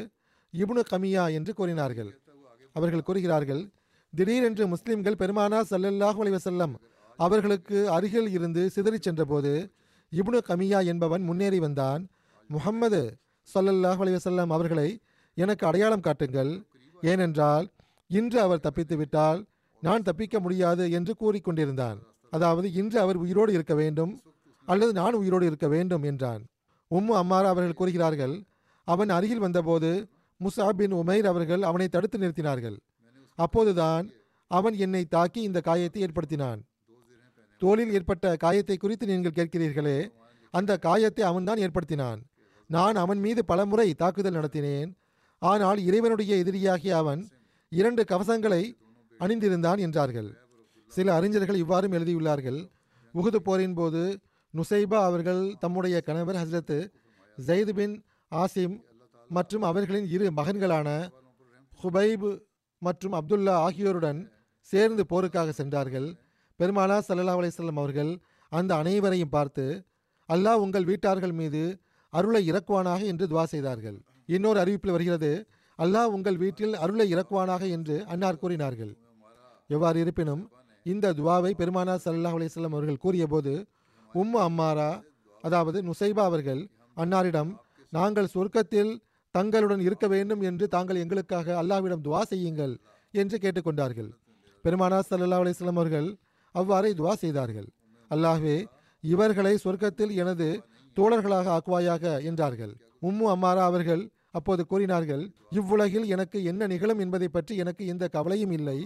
இபுனு கமியா என்று கூறினார்கள். அவர்கள் கூறுகிறார்கள் திடீரென்று முஸ்லிம்கள் பெருமானா சல்லல்லாஹு செல்லம் அவர்களுக்கு அருகில் இருந்து சிதறிச் சென்றபோது இபுனு கமியா என்பவன் முன்னேறி வந்தான். முகம்மது ஸல்லல்லாஹு அலிவசல்லாம் அவர்களை எனக்கு அடையாளம் காட்டுங்கள். ஏனென்றால் இன்று அவர் தப்பித்து விட்டால் நான் தப்பிக்க முடியாது என்று கூறிக்கொண்டிருந்தான் அதாவது இன்று அவர் உயிரோடு இருக்க வேண்டும் அல்லது நான் உயிரோடு இருக்க வேண்டும் என்றான். உம்மு அம்மாரா அவர்கள் கூறுகிறார்கள் அவன் அருகில் வந்தபோது முசா பின் உமைர் அவர்கள் அவனை தடுத்து நிறுத்தினார்கள். அப்போதுதான் அவன் என்னை தாக்கி இந்த காயத்தை ஏற்படுத்தினான். தோளில் ஏற்பட்ட காயத்தை குறித்து நீங்கள் கேட்கிறீர்களே அந்த காயத்தை அவன்தான் ஏற்படுத்தினான். நான் அவன் மீது பலமுறை தாக்குதல் நடத்தினேன். ஆனால் இறைவனுடைய எதிரியாகிய அவன் இரண்டு கவசங்களை அணிந்திருந்தான் என்றார்கள். சில அறிஞர்கள் இவ்வாறும் எழுதியுள்ளார்கள். உகுது போரின் போது நுசைபா அவர்கள் தம்முடைய கணவர் ஹசரத்து ஜெயித் பின் ஆசிம் மற்றும் அவர்களின் இரு மகன்களான ஹுபைப் மற்றும் அப்துல்லா ஆகியோருடன் சேர்ந்து போருக்காக சென்றார்கள். பெருமானா சல்லா அலிஸ்லாம் அவர்கள் அந்த அனைவரையும் பார்த்து அல்லாஹ் உங்கள் வீட்டார்கள் மீது அருளை இறக்குவானாக என்று துவா செய்தார்கள். இன்னொரு அறிவிப்பில் வருகிறது அல்லாஹ் உங்கள் வீட்டில் அருளை இறக்குவானாக என்று அன்னார் கூறினார்கள். எவ்வாறு இருப்பினும் இந்த துவாவை பெருமானா சல்லாஹ் அலிஸ்லாம் அவர்கள் கூறியபோது உம்மு அம்மாரா அதாவது நுசைபா அவர்கள் அன்னாரிடம் நாங்கள் சொர்க்கத்தில் தங்களுடன் இருக்க வேண்டும் என்று தாங்கள் எங்களுக்காக அல்லாவிடம் துவா செய்யுங்கள் என்று கேட்டுக்கொண்டார்கள் பெருமானா சல்லா அலிஸ்லாம் அவர்கள் அவ்வாறே துவா செய்தார்கள். அல்லாஹ்வே இவர்களை சொர்க்கத்தில் எனது தோழர்களாக ஆக்குவாயாக என்றார்கள். உம்மு அம்மாரா அவர்கள் அப்போது கூறினார்கள் இவ்வுலகில் எனக்கு என்ன நிகழும் என்பதை பற்றி எனக்கு எந்த கவலையும் இல்லை.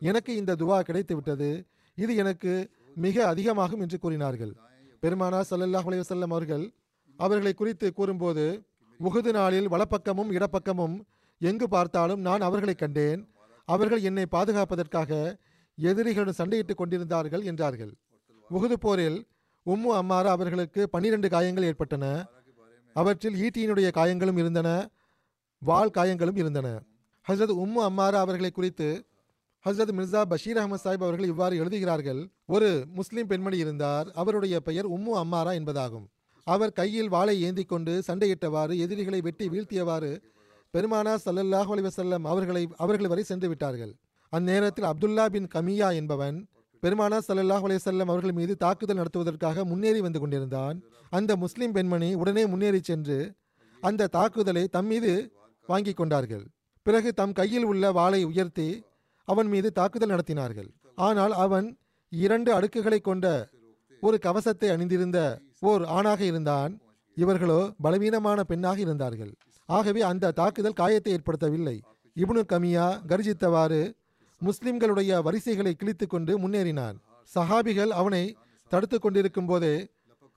எனக்கு இந்த துவா கிடைத்துவிட்டது. இது எனக்கு மிக அதிகமாகும் என்று கூறினார்கள். பெருமானா சல்லல்லாஹ் அலைஹி அவர்கள் அவர்களை குறித்து கூறும்போது உகுது நாளில் வலப்பக்கமும் இடப்பக்கமும் எங்கு பார்த்தாலும் நான் அவர்களை கண்டேன். அவர்கள் என்னை பாதுகாப்பதற்காக எதிரிகளுடன் சண்டையிட்டுக் கொண்டிருந்தார்கள் என்றார்கள். உகுது போரில் உம்மு அம்மாரா அவர்களுக்கு பன்னிரண்டு காயங்கள் ஏற்பட்டன. அவற்றில் ஈட்டியினுடைய காயங்களும் இருந்தன. வாள் காயங்களும் இருந்தன. ஹசரத் உம்மு அம்மாரா அவர்களை குறித்து ஹசரத் மிர்சா பஷீர் அகமது சாஹிப் அவர்கள் இவ்வாறு எழுதுகிறார்கள். ஒரு முஸ்லிம் பெண்மணி இருந்தார். அவருடைய பெயர் உம்மு அம்மாரா என்பதாகும். அவர் கையில் வாளை ஏந்தி கொண்டு சண்டையிட்டவாறு எதிரிகளை வெட்டி வீழ்த்தியவாறு பெருமானா சல்லல்லாஹ் அலி வசல்லம் அவர்களை அவர்கள் வரை சென்று விட்டார்கள். அந்நேரத்தில் அப்துல்லா பின் கமியா என்பவன் பெருமானா சல்லல்லாஹு அலைஹி அவர்கள் மீது தாக்குதல் நடத்துவதற்காக முன்னேறி வந்து கொண்டிருந்தான். அந்த முஸ்லிம் பெண்மணி உடனே முன்னேறி சென்று அந்த தாக்குதலை தம் மீது வாங்கி கொண்டார்கள். பிறகு தம் கையில் உள்ள வாளை உயர்த்தி அவன் மீது தாக்குதல் நடத்தினார்கள். ஆனால் அவன் இரண்டு அடுக்குகளை கொண்ட ஒரு கவசத்தை அணிந்திருந்த ஓர் ஆணாக இருந்தான். இவர்களோ பலவீனமான பெண்ணாக இருந்தார்கள். ஆகவே அந்த தாக்குதல் காயத்தை ஏற்படுத்தவில்லை. இபுனு கமியா கர்ஜித்தவாறு முஸ்லிம்களுடைய வரிசைகளை கிழித்து கொண்டு முன்னேறினான். சஹாபிகள் அவனை தடுத்து கொண்டிருக்கும் போதே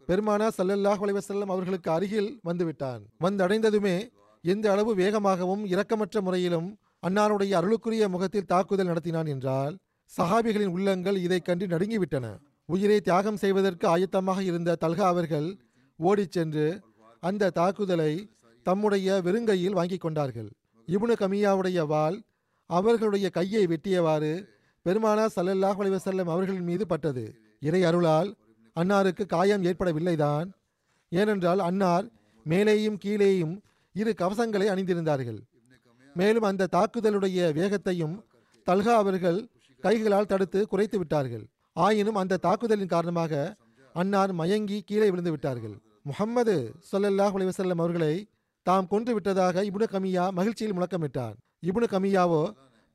பெருமானா சல்லல்லாஹ் அலைவசல்லம் அவர்களுக்கு அருகில் வந்துவிட்டான். வந்தடைந்ததுமே எந்த அளவு வேகமாகவும் இரக்கமற்ற முறையிலும் அன்னாருடைய அருளுக்குரிய முகத்தில் தாக்குதல் நடத்தினான் என்றால் சஹாபிகளின் உள்ளங்கள் இதைக் கண்டு நடுங்கிவிட்டன. உயிரை தியாகம் செய்வதற்கு ஆயத்தமாக இருந்த தல்கா அவர்கள் ஓடிச் சென்று அந்த தாக்குதலை தம்முடைய வெறுங்கையில் வாங்கிக் கொண்டார்கள். இபுனு கமியாவுடைய வாள் அவர்களுடைய கையை வெட்டியவாறு பெருமானா சல்லல்லாஹ் அலைஹி அவர்களின் மீது பட்டது. இறை அருளால் அன்னாருக்கு காயம் ஏற்படவில்லைதான். ஏனென்றால் அன்னார் மேலேயும் கீழேயும் இரு கவசங்களை அணிந்திருந்தார்கள். மேலும் அந்த தாக்குதலுடைய வேகத்தையும் தல்கா அவர்கள் கைகளால் தடுத்து குறைத்து விட்டார்கள். ஆயினும் அந்த தாக்குதலின் காரணமாக அன்னார் மயங்கி கீழே விழுந்து விட்டார்கள். முகம்மது சொல்லல்லாஹ் அலைஹி அவர்களை தாம் கொன்று விட்டதாக இபுன கமியா மகிழ்ச்சியில் முழக்கமிட்டார் இபுனு கமியாவோ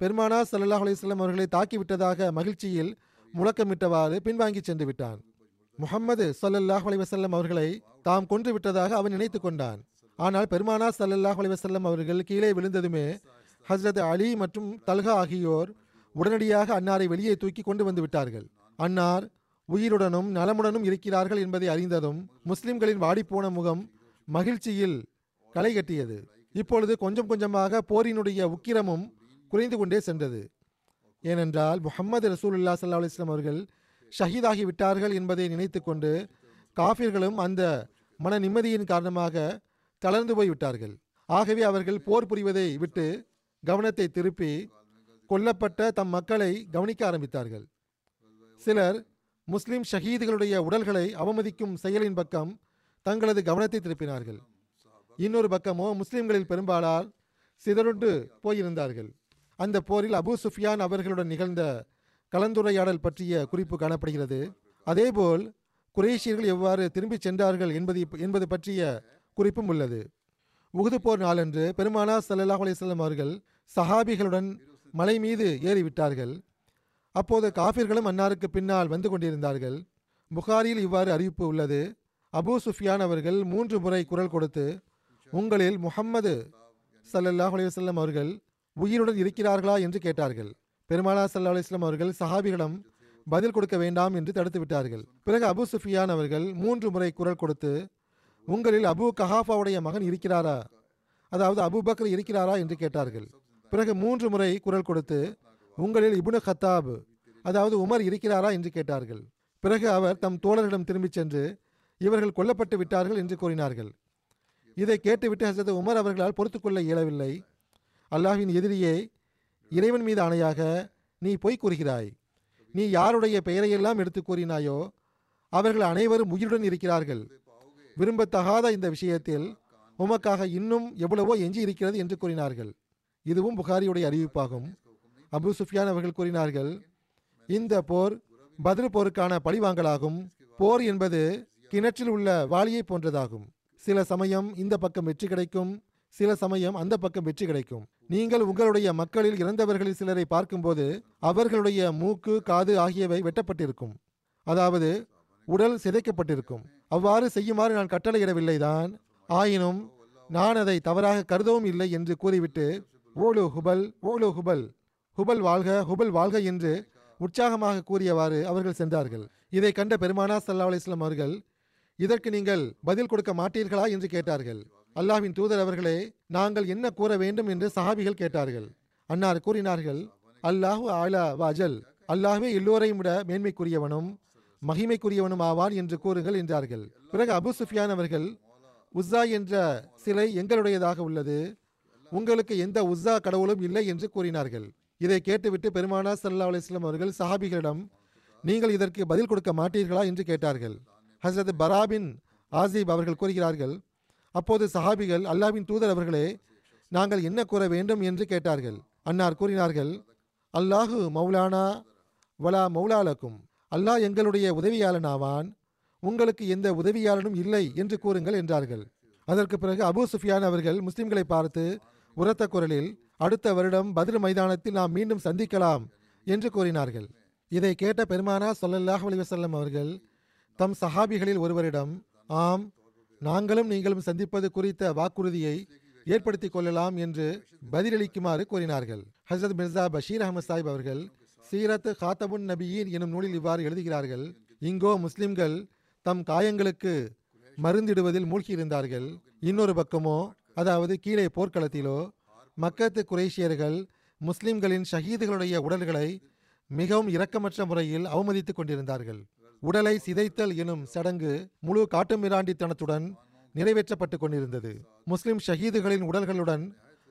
பெருமானா சல்லாஹ் அலிஸ்லாம் அவர்களை தாக்கி விட்டதாக மகிழ்ச்சியில் முழக்கமிட்டவாறு பின்வாங்கி சென்று விட்டான் முகமது சல்லல்லாஹ் அலிவசல்லம் அவர்களை தாம் கொன்று விட்டதாக அவன் நினைத்து கொண்டான். ஆனால் பெருமானா சல்லல்லாஹ் அலிவசல்லம் அவர்கள் கீழே விழுந்ததுமே ஹஸ்ரத் அலி மற்றும் தல்கா ஆகியோர் உடனடியாக அன்னாரை வெளியே தூக்கி கொண்டு வந்து விட்டார்கள். அன்னார் உயிருடனும் நலமுடனும் இருக்கிறார்கள் என்பதை அறிந்ததும் முஸ்லிம்களின் வாடிப்போன முகம் மகிழ்ச்சியில் களை கட்டியது இப்பொழுது கொஞ்சம் கொஞ்சமாக போரினுடைய உக்கிரமும் குறைந்து கொண்டே சென்றது. ஏனென்றால் முஹம்மது ரசூலுல்லா சல்லா அலிஸ்லாம் அவர்கள் ஷஹீதாகி விட்டார்கள் என்பதை நினைத்துக்கொண்டு காஃபிர்களும் அந்த மன நிம்மதியின் காரணமாக தளர்ந்து போய் விட்டார்கள். ஆகவே அவர்கள் போர் புரிவதை விட்டு கவனத்தை திருப்பி கொல்லப்பட்ட தம் மக்களை கவனிக்க ஆரம்பித்தார்கள். சிலர் முஸ்லிம் ஷஹீதுகளுடைய உடல்களை அவமதிக்கும் செயலின் பக்கம் தங்களது கவனத்தை திருப்பினார்கள். இன்னொரு பக்கமோ முஸ்லிம்களில் பெரும்பாலால் சிதறுண்டு போயிருந்தார்கள். அந்த போரில் அபு சுஃபியான் அவர்களுடன் நிகழ்ந்த கலந்துரையாடல் பற்றிய குறிப்பு காணப்படுகிறது. அதேபோல் குரேஷியர்கள் எவ்வாறு திரும்பிச் சென்றார்கள் என்பது என்பது பற்றிய குறிப்பும் உள்ளது. உகுது போர் நாளன்று பெருமானா ஸல்லல்லாஹு அலிஸ்லாம் அவர்கள் சஹாபிகளுடன் மலை மீது ஏறிவிட்டார்கள். அப்போது காஃபிர்களும் அன்னாருக்கு பின்னால் வந்து கொண்டிருந்தார்கள். புகாரியில் இவ்வாறு அறிவிப்பு உள்ளது. அபு சுஃபியான் அவர்கள் மூன்று முறை குரல் கொடுத்து உங்களில் முஹம்மது சல்லல்லாஹ் அலைஹி அவர்கள் உயிருடன் இருக்கிறார்களா என்று கேட்டார்கள். பெருமானா சல்லா அலுவலாம் அவர்கள் சஹாபிகளிடம் பதில் கொடுக்க வேண்டாம் என்று தடுத்து விட்டார்கள். பிறகு அபு சுஃபியான் அவர்கள் மூன்று முறை குரல் கொடுத்து உங்களில் அபு கஹாஃபாவுடைய மகன் இருக்கிறாரா? அதாவது அபு பக்கர் இருக்கிறாரா? என்று கேட்டார்கள். பிறகு மூன்று முறை குரல் கொடுத்து உங்களில் இபுனு ஹத்தாப் அதாவது உமர் இருக்கிறாரா? என்று கேட்டார்கள். பிறகு அவர் தம் தோழர்களிடம் திரும்பிச் சென்று இவர்கள் கொல்லப்பட்டு விட்டார்கள் என்று கூறினார்கள். இதை கேட்டுவிட்டு ஹசரத் உமர் அவர்களால் பொறுத்துக்கொள்ள இயலவில்லை. அல்லாஹின் எதிரியே இறைவன் மீது ஆணையாக நீ பொய் கூறுகிறாய். நீ யாருடைய பெயரையெல்லாம் எடுத்து கூறினாயோ அவர்கள் அனைவரும் உயிருடன் இருக்கிறார்கள். விரும்பத்தகாத இந்த விஷயத்தில் உமக்காக இன்னும் எவ்வளவோ எஞ்சி இருக்கிறது என்று கூறினார்கள். இதுவும் புகாரியுடைய அறிவிப்பாகும். அபு சுஃபியான் அவர்கள் கூறினார்கள் இந்த போர் பதில் போருக்கான பழிவாங்கலாகும். போர் என்பது கிணற்றில் உள்ள வாளியை போன்றதாகும். சில சமயம் இந்த பக்கம் வெற்றி கிடைக்கும் சில சமயம் அந்த பக்கம் வெற்றி கிடைக்கும். நீங்கள் உங்களுடைய மக்களில் இறந்தவர்களில் சிலரை பார்க்கும்போது அவர்களுடைய மூக்கு காது ஆகியவை வெட்டப்பட்டிருக்கும். அதாவது உடல் சிதைக்கப்பட்டிருக்கும். அவ்வாறு செய்யுமாறு நான் கட்டளையிடவில்லை தான் ஆயினும் நான் அதை தவறாக கருதவும் இல்லை என்று கூறிவிட்டு ஓலு ஹுபல் ஓலு ஹுபல். ஹுபல் வாழ்க ஹுபல் வாழ்க என்று உற்சாகமாக கூறியவாறு அவர்கள் சென்றார்கள். இதை கண்ட பெருமானா சல்லா அலிஸ்லாம் அவர்கள் இதற்கு நீங்கள் பதில் கொடுக்க மாட்டீர்களா என்று கேட்டார்கள். அல்லாஹ்வின் தூதர் அவர்களே நாங்கள் என்ன கூற வேண்டும் என்று சஹாபிகள் கேட்டார்கள். அன்னார் கூறினார்கள் அல்லாஹு ஆலா வாஜல் அல்லாஹே எல்லோரையும் விட மேன்மைக்குரியவனும் மகிமைக்குரியவனும் ஆவான் என்று கூறுங்கள் என்றார்கள். பிறகு அபு சுஃபியான் அவர்கள் உஸ்ஸா என்ற சிலை எங்களுடையதாக உள்ளது. உங்களுக்கு எந்த உஸ்ஸா கடவுளும் இல்லை என்று கூறினார்கள். இதை கேட்டுவிட்டு பெருமானா சல்லா அலிஸ்லாம் அவர்கள் சஹாபிகளிடம் நீங்கள் இதற்கு பதில் கொடுக்க மாட்டீர்களா? என்று கேட்டார்கள். ஹசரத் பராபின் ஆசிப் அவர்கள் கூறுகிறார்கள் அப்போது சஹாபிகள் அல்லாவின் தூதர் அவர்களே நாங்கள் என்ன கூற வேண்டும் என்று கேட்டார்கள். அன்னார் கூறினார்கள் அல்லாஹு மௌலானா வலா மௌலாலக்கும். அல்லாஹ் எங்களுடைய உதவியாளனாவான். உங்களுக்கு எந்த உதவியாளனும் இல்லை என்று கூறுங்கள் என்றார்கள். அதற்கு பிறகு அபூ சுஃபியான் அவர்கள் முஸ்லிம்களை பார்த்து உரத்த குரலில் அடுத்த வருடம் பதில் மைதானத்தில் நாம் மீண்டும் சந்திக்கலாம் என்று கூறினார்கள். இதை கேட்ட பெருமானா சொல்லல்லாஹ் அலி வசல்லம் அவர்கள் தம் சஹாபிகளில் ஒருவரிடம் ஆம் நாங்களும் நீங்களும் சந்திப்பது குறித்த வாக்குறுதியை ஏற்படுத்திக் கொள்ளலாம் என்று பதிலளிக்குமாறு கூறினார்கள் ஹசரத் மிர்சா பஷீர் அகமது சாஹிப் அவர்கள் சீரத் ஹாத்தபுன் நபியின் எனும் நூலில் இவ்வாறு எழுதுகிறார்கள் இங்கோ முஸ்லிம்கள் தம் காயங்களுக்கு மருந்திடுவதில் மூழ்கியிருந்தார்கள். இன்னொரு பக்கமோ அதாவது கீழே போர்க்களத்திலோ மக்கத்து குரேஷியர்கள் முஸ்லிம்களின் ஷஹீதுகளுடைய உடல்களை மிகவும் இரக்கமற்ற முறையில் அவமதித்துக் கொண்டிருந்தார்கள். உடலை சிதைத்தல் எனும் சடங்கு முழு காட்டுமிராண்டித்தனத்துடன் நிறைவேற்றப்பட்டு கொண்டிருந்தது. முஸ்லிம் ஷஹீதுகளின் உடல்களுடன்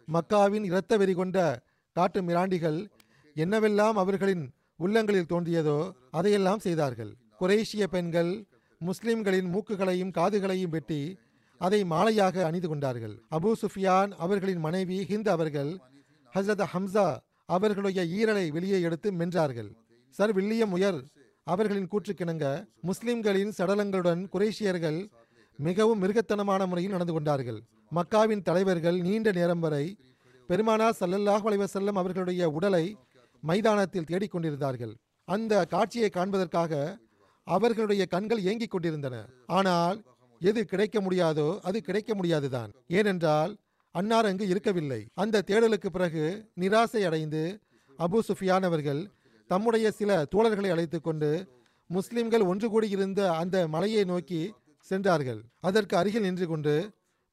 மக்காவின் இரத்த வெறி கொண்ட காட்டு மிராண்டிகள் என்னவெல்லாம் அவர்களின் உள்ளங்களில் தோன்றியதோ அதையெல்லாம் செய்தார்கள். குரேஷிய பெண்கள் முஸ்லிம்களின் மூக்குகளையும் காதுகளையும் வெட்டி அதை மாலையாக அணிந்து கொண்டார்கள். அபு சுஃபியான் அவர்களின் மனைவி ஹிந்த் அவர்கள் ஹசரத் ஹம்சா அவர்களுடைய ஈரலை வெளியே எடுத்து மென்றார்கள். சர் வில்லியம் உயர் அவர்களின் கூற்றுக்கிணங்க முஸ்லிம்களின் சடலங்களுடன் குரேஷியர்கள் மிகவும் மிருகத்தனமான முறையில் நடந்து கொண்டார்கள். மக்காவின் தலைவர்கள் நீண்ட நேரம் வரை பெருமானா சல்லல்லாஹ் அலைஹி அவர்களுடைய உடலை மைதானத்தில் தேடிக்கொண்டிருந்தார்கள் அந்த காட்சியை காண்பதற்காக அவர்களுடைய கண்கள் ஏங்கிக் கொண்டிருந்தன. ஆனால் எது கிடைக்க முடியாதோ அது கிடைக்க முடியாதுதான். ஏனென்றால் அன்னார் அங்கு இருக்கவில்லை. அந்த தேடலுக்கு பிறகு நிராசை அடைந்து அபு சுஃபியான் அவர்கள் தம்முடைய சில தோழர்களை அழைத்துக் கொண்டு முஸ்லிம்கள் ஒன்று கூடியிருந்த அந்த மலையை நோக்கி சென்றார்கள். அதற்கு அருகில் நின்று கொண்டு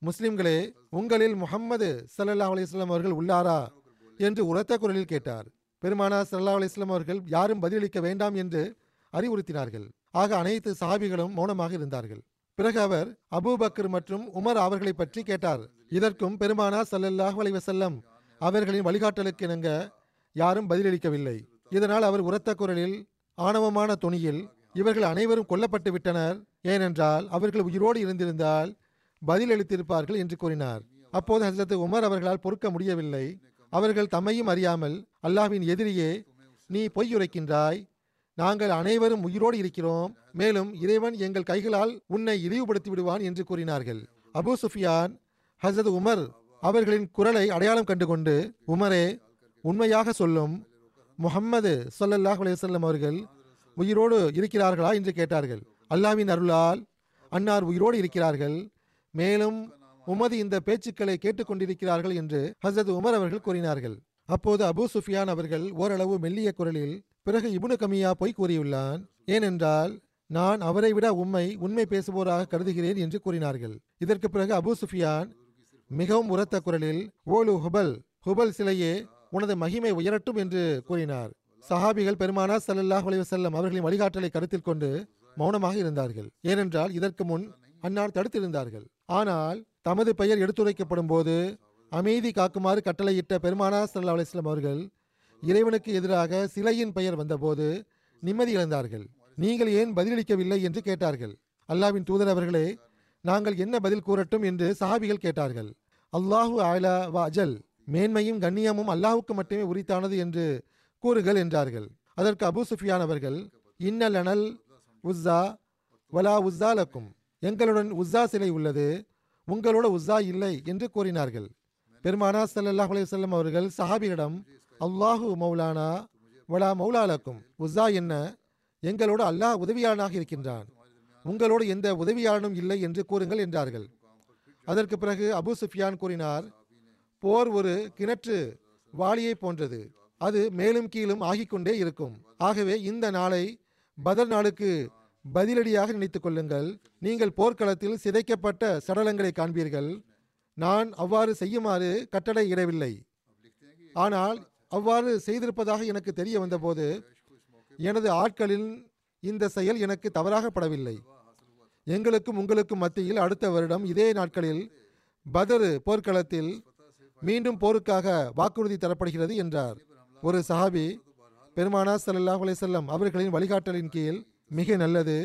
முஸ்லிம்களே உங்களில் முகம்மது சல்லா அலிஸ்லாம் அவர்கள் உள்ளாரா? என்று உரத்த குரலில் கேட்டார். பெருமானா சல்லா அலிஸ்லாம் அவர்கள் யாரும் பதிலளிக்க வேண்டாம் என்று அறிவுறுத்தினார்கள். ஆக அனைத்து சஹாபிகளும் மௌனமாக இருந்தார்கள். பிறகு அவர் அபூபக்கர் மற்றும் உமர் அவர்களை பற்றி கேட்டார். இதற்கும் பெருமானா சல்லல்லாஹ் அலைஹி வஸல்லம் அவர்களின் வழிகாட்டலுக்கு இணங்க யாரும் பதிலளிக்கவில்லை. இதனால் அவர் உரத்த குரலில் ஆணவமான துணியில் இவர்கள் அனைவரும் கொல்லப்பட்டு விட்டனர். ஏனென்றால் அவர்கள் உயிரோடு இருந்திருந்தால் பதிலளித்திருப்பார்கள் என்று கூறினார். அப்போது ஹசரத் உமர் அவர்களால் பொறுக்க முடியவில்லை. அவர்கள் தம்மையும் அறியாமல் அல்லாஹ்வின் எதிரியே நீ பொய்யுரைக்கின்றாய் நாங்கள் அனைவரும் உயிரோடு இருக்கிறோம். மேலும் இறைவன் எங்கள் கைகளால் உன்னை இழிவுபடுத்தி விடுவான் என்று கூறினார்கள். அபூ சுஃபியான் ஹசரத் உமர் அவர்களின் குரலை அடையாளம் கண்டுகொண்டு உமரே உண்மையாக சொல்லும் முகம்மது சொல்லல்லாஹ் அலையம் அவர்கள் உயிரோடு இருக்கிறார்களா என்று கேட்டார்கள். அல்லாவின் அருளால் அன்னார் உயிரோடு இருக்கிறார்கள். மேலும் உமது இந்த பேச்சுக்களை கேட்டுக்கொண்டிருக்கிறார்கள் என்று ஹசரத் உமர் அவர்கள் கூறினார்கள். அப்போது அபு சுஃபியான் அவர்கள் ஓரளவு மெல்லிய குரலில் பிறகு இபுனு கமியா பொய் கூறியுள்ளான் ஏனென்றால் நான் அவரை விட உண்மை உண்மை பேசுவோராக கருதுகிறேன் என்று கூறினார்கள். இதற்கு பிறகு அபு சுஃபியான் மிகவும் உரத்த குரலில் ஓலு ஹுபல் ஹுபல் சிலையே உனது மகிமை உயரட்டும் என்று கூறினார். சஹாபிகள் பெருமானா ஸல்லல்லாஹு அலைஹி அவர்களின் வழிகாட்டலை கருத்தில் கொண்டு மௌனமாக இருந்தார்கள். ஏனென்றால் இதற்கு முன் அன்னார் தடுத்திருந்தார்கள். ஆனால் தமது பெயர் எடுத்துரைக்கப்படும் போது அமைதி காக்குமாறு கட்டளையிட்ட பெருமானா சல்லா அலிஸ்லாம் அவர்கள் இறைவனுக்கு எதிராக சிலையின் பெயர் வந்தபோது நிம்மதி இழந்தார்கள். நீங்கள் ஏன் பதிலளிக்கவில்லை என்று கேட்டார்கள். அல்லாவின் தூதர் அவர்களே நாங்கள் என்ன பதில் கூறட்டும் என்று சஹாபிகள் கேட்டார்கள். அல்லாஹு ஆலா வ அஜல். மேன்மையும் கண்ணியமும் அல்லாஹுக்கு மட்டுமே உரித்தானது என்று கூறுகள் என்றார்கள். அதற்கு அபு சுஃபியான் அவர்கள் இன்னல் அனல் உஸ்ஸா வலா உஸ்ஸா லக்கும். எங்களுடன் உஸ்ஸா சிலை உள்ளது உங்களோட உஸ்ஸா இல்லை என்று கூறினார்கள். பெருமானா சல்லாஹ் அலையம் அவர்கள் சஹாபியிடம் அல்லாஹு மௌலானா வலா மௌலாலக்கும் உஸ்ஸா என்ன? எங்களோட அல்லாஹ் உதவியாளனாக இருக்கின்றான். உங்களோடு எந்த உதவியாளனும் இல்லை என்று கூறுங்கள் என்றார்கள். அதற்கு பிறகு அபு சுஃபியான் கூறினார் போர் ஒரு கிணற்று வாளியை போன்றது. அது மேலும் கீழும் ஆகிக்கொண்டே இருக்கும். ஆகவே இந்த நாளை பதர் நாளுக்கு பதிலடியாக நினைத்து கொள்ளுங்கள். நீங்கள் போர்க்களத்தில் சிதைக்கப்பட்ட சடலங்களை காண்பீர்கள். நான் அவ்வாறு செய்யுமாறு கட்டளை இடவில்லை. ஆனால் அவ்வாறு செய்திருப்பதாக எனக்கு தெரிய வந்தபோது எனது ஆட்களில் இந்த செயல் எனக்கு தவறாகப்படவில்லை எங்களுக்கும் உங்களுக்கும் மத்தியில் அடுத்த வருடம் இதே நாட்களில் பதரு போர்க்களத்தில் மீண்டும் போருக்காக வாக்குறுதி தரப்படுகிறது என்றார். ஒரு சஹாபி பெருமானா சல்லாஹ் அலைஹி அவர்களின் வழிகாட்டலின் கீழ் மிக நல்லது.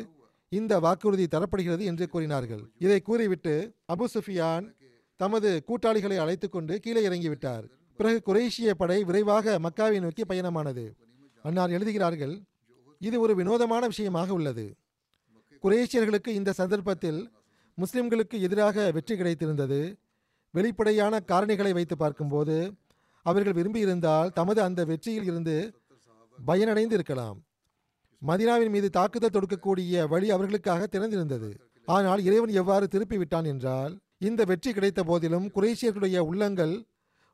இந்த வாக்குறுதி தரப்படுகிறது என்று கூறினார்கள். இதை கூறிவிட்டு அபு சுஃபியான் தமது கூட்டாளிகளை அழைத்து கொண்டு கீழே இறங்கிவிட்டார். பிறகு குரேஷிய படை விரைவாக மக்காவை நோக்கி பயணமானது. அன்னார் எழுதுகிறார்கள் இது ஒரு வினோதமான விஷயமாக உள்ளது. குரேஷியர்களுக்கு இந்த சந்தர்ப்பத்தில் முஸ்லிம்களுக்கு எதிராக வெற்றி கிடைத்திருந்தது. வெளிப்படையான காரணிகளை வைத்து பார்க்கும்போது அவர்கள் விரும்பியிருந்தால் தமது அந்த வெற்றியில் இருந்து பயனடைந்து இருக்கலாம் மதினாவின் மீது தாக்குதல் தொடுக்கக்கூடிய வழி அவர்களுக்காக திறந்திருந்தது. ஆனால் இறைவன் எவ்வாறு திருப்பி விட்டான் என்றால் இந்த வெற்றி கிடைத்த போதிலும் குரேஷியர்களுடைய உள்ளங்கள்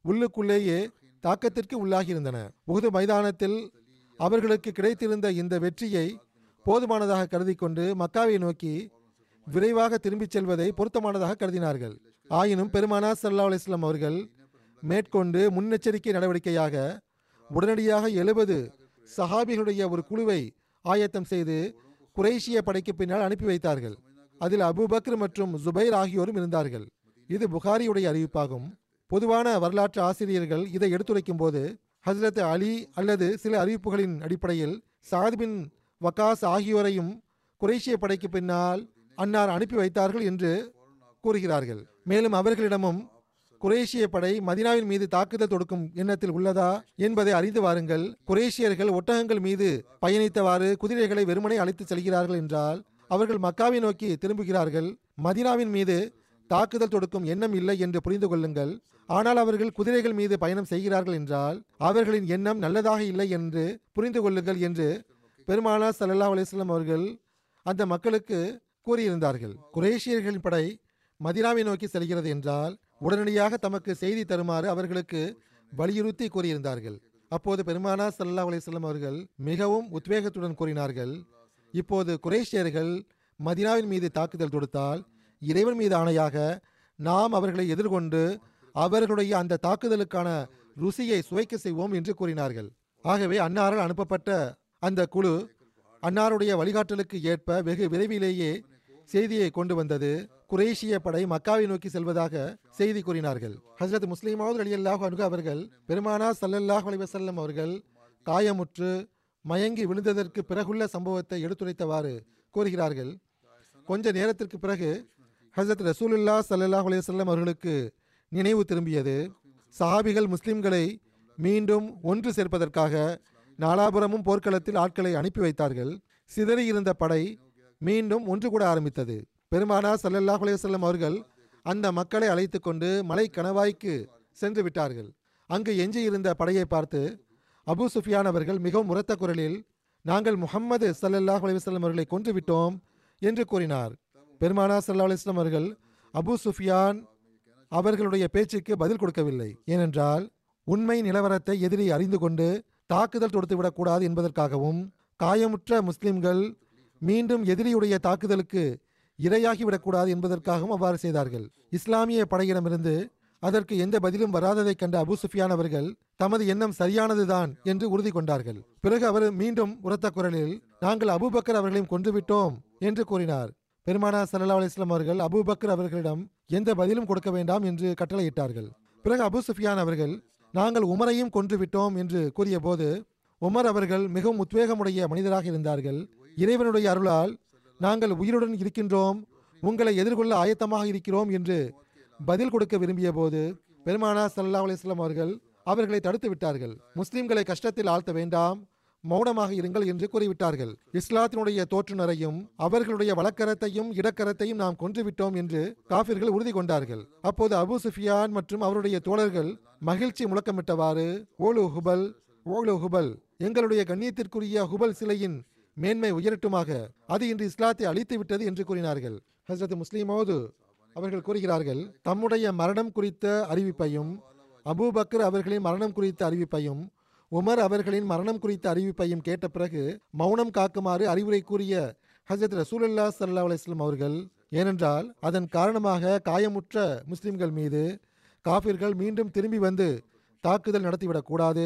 உள்ளுக்குள்ளேயே தாக்கத்திற்கு உள்ளாகியிருந்தன. உகுது மைதானத்தில் அவர்களுக்கு கிடைத்திருந்த இந்த வெற்றியை போதுமானதாக கருதி கொண்டு மக்காவை நோக்கி விரைவாக திரும்பிச் செல்வதை பொருத்தமானதாக கருதினார்கள். ஆயினும் பெருமானா சல்லா அலிஸ்லாம் அவர்கள் மேற்கொண்டு முன்னெச்சரிக்கை நடவடிக்கையாக உடனடியாக எழுபது சஹாபிகளுடைய ஒரு குழுவை ஆயத்தம் செய்து குரேஷிய படைக்கு பின்னால் அனுப்பி வைத்தார்கள். அதில் அபுபக்ர் மற்றும் ஜுபைர் ஆகியோரும் இருந்தார்கள். இது புகாரியுடைய அறிவிப்பாகும். பொதுவான வரலாற்று ஆசிரியர்கள் இதை எடுத்துரைக்கும் போது ஹஸ்ரத் அலி அல்லது சில அறிவிப்புகளின் அடிப்படையில் சாத் வக்காஸ் வகாஸ் ஆகியோரையும் குரேஷிய படைக்கு பின்னால் அன்னார் அனுப்பி வைத்தார்கள் என்று கூறுகிறார்கள். மேலும் அவர்களிடமும் குரேஷிய படை மதினாவின் மீது தாக்குதல் தொடுக்கும் எண்ணத்தில் உள்ளதா என்பதை அறிந்து வாருங்கள். குரேஷியர்கள் ஒட்டகங்கள் மீது பயணித்தவாறு குதிரைகளை வெறுமனே அழைத்துச் செல்கிறார்கள் என்றால் அவர்கள் மக்காவை நோக்கி திரும்புகிறார்கள். மதினாவின் மீது தாக்குதல் தொடுக்கும் எண்ணம் இல்லை என்று புரிந்து கொள்ளுங்கள். ஆனால் அவர்கள் குதிரைகள் மீது பயணம் செய்கிறார்கள் என்றால் அவர்களின் எண்ணம் நல்லதாக இல்லை என்று புரிந்து கொள்ளுங்கள் என்று பெருமானா சல்லா அலிஸ்லாம் அவர்கள் அந்த மக்களுக்கு கூறியிருந்தார்கள். குரேஷியர்களின் படை மதினாவை நோக்கி செல்கிறது என்றால் உடனடியாக தமக்கு செய்தி தருமாறு அவர்களுக்கு வலியுறுத்தி கூறியிருந்தார்கள். அப்போது பெருமானா சல்லா அலிஸ்லாம் அவர்கள் மிகவும் உத்வேகத்துடன் கூறினார்கள் இப்போது குரேஷியர்கள் மதினாவின் மீது தாக்குதல் தொடுத்தால் இறைவன் மீது ஆணையாக நாம் அவர்களை எதிர்கொண்டு அவர்களுடைய அந்த தாக்குதலுக்கான ருசியை சுவைக்க செய்வோம் என்று கூறினார்கள். ஆகவே அன்னாரால் அனுப்பப்பட்ட அந்த குழு அன்னாருடைய வழிகாட்டலுக்கு ஏற்ப வெகு விரைவிலேயே செய்தியை கொண்டு வந்தது குரேஷிய படை மக்காவை நோக்கி செல்வதாக செய்தி கூறினார்கள். ஹசரத் முஸ்லீமாவது அலி அல்லாஹ் அனுகு அவர்கள் பெருமானா சல்லல்லாஹ் அலி வசல்லம் அவர்கள் காயமுற்று மயங்கி விழுந்ததற்கு பிறகுள்ள சம்பவத்தை எடுத்துரைத்தவாறு கூறுகிறார்கள். கொஞ்ச நேரத்திற்கு பிறகு ஹசரத் ரசூலுல்லா சல்லல்லாஹ் அலையம் அவர்களுக்கு நினைவு திரும்பியது. சஹாபிகள் முஸ்லிம்களை மீண்டும் ஒன்று சேர்ப்பதற்காக நாலாபுரமும் போர்க்களத்தில் ஆட்களை அனுப்பி வைத்தார்கள். சிதறியிருந்த படை மீண்டும் ஒன்று கூட ஆரம்பித்தது. பெருமானா சல்லல்லாஹ் அலையம் அவர்கள் அந்த மக்களை அழைத்து கொண்டு மலை கணவாய்க்கு சென்று விட்டார்கள். அங்கு எஞ்சியிருந்த படையை பார்த்து அபு சுஃபியான் அவர்கள் மிகவும் உரத்த குரலில் நாங்கள் முகம்மது சல்லல்லாஹ் அலைவசல்லம் அவர்களை கொன்றுவிட்டோம் என்று கூறினார். பெருமானா சல்லா அலிஸ்லாம் அவர்கள் அபு சுஃபியான் அவர்களுடைய பேச்சுக்கு பதில் கொடுக்கவில்லை. ஏனென்றால் உண்மை நிலவரத்தை எதிரி அறிந்து கொண்டு தாக்குதல் தொடுத்துவிடக்கூடாது என்பதற்காகவும் காயமுற்ற முஸ்லிம்கள் மீண்டும் எதிரியுடைய தாக்குதலுக்கு இரையாகிவிடக்கூடாது என்பதற்காகவும் அவ்வாறு செய்தார்கள். இஸ்லாமிய படையிடமிருந்து அதற்கு எந்த பதிலும் வராததைக் கண்ட அபு சுஃபியான் அவர்கள் தமது எண்ணம் சரியானதுதான் என்று உறுதி கொண்டார்கள். பிறகு அவர் மீண்டும் உரத்த குரலில் நாங்கள் அபுபக்கர் அவர்களையும் கொன்றுவிட்டோம் என்று கூறினார். பெருமானா சல்லா அலிஸ்லாம் அவர்கள் அபுபக்கர் அவர்களிடம் எந்த பதிலும் கொடுக்க வேண்டாம் என்று கட்டளையிட்டார்கள். பிறகு அபு சுஃபியான் அவர்கள் நாங்கள் உமரையும் கொன்றுவிட்டோம் என்று கூறிய போது உமர் அவர்கள் மிகவும் உத்வேகமுடைய மனிதராக இருந்தார்கள். இறைவனுடைய அருளால் நாங்கள் உயிருடன் இருக்கின்றோம். உங்களை எதிர்கொள்ள ஆயத்தமாக இருக்கிறோம் என்று பதில் கொடுக்க விரும்பிய போது பெருமானா சல்லா அலிஸ்லாம் அவர்கள் அவர்களை தடுத்து விட்டார்கள். முஸ்லிம்களை கஷ்டத்தில் ஆழ்த்த வேண்டாம் மௌனமாக இருங்கள் என்று கூறிவிட்டார்கள். இஸ்லாத்தினுடைய தோற்றுநரையும் அவர்களுடைய வழக்கரத்தையும் இடக்கரத்தையும் நாம் கொன்றுவிட்டோம் என்று காபிர்கள் உறுதி கொண்டார்கள். அப்போது அபு சுஃபியான் மற்றும் அவருடைய தோழர்கள் மகிழ்ச்சி முழக்கமிட்டவாறு ஓலு ஹுபல் ஓலு ஹுபல் எங்களுடைய கண்ணியத்திற்குரிய ஹுபல் சிலையின் மேன்மை உயரட்டுமாக அது இன்று இஸ்லாத்தை அழித்து விட்டது என்று கூறினார்கள். ஹசரத் முஸ்லீமோது அவர்கள் கூறுகிறார்கள் தம்முடைய மரணம் குறித்த அறிவிப்பையும் அபூபக்கர் அவர்களின் மரணம் குறித்த அறிவிப்பையும் உமர் அவர்களின் மரணம் குறித்த அறிவிப்பையும் கேட்ட பிறகு மௌனம் காக்குமாறு அறிவுரை கூறிய ஹசரத் ரசூலுல்லா சல்லா அலிஸ்லாம் அவர்கள் ஏனென்றால் அதன் காரணமாக காயமுற்ற முஸ்லிம்கள் மீது காபிர்கள் மீண்டும் திரும்பி வந்து தாக்குதல் நடத்திவிடக்கூடாது.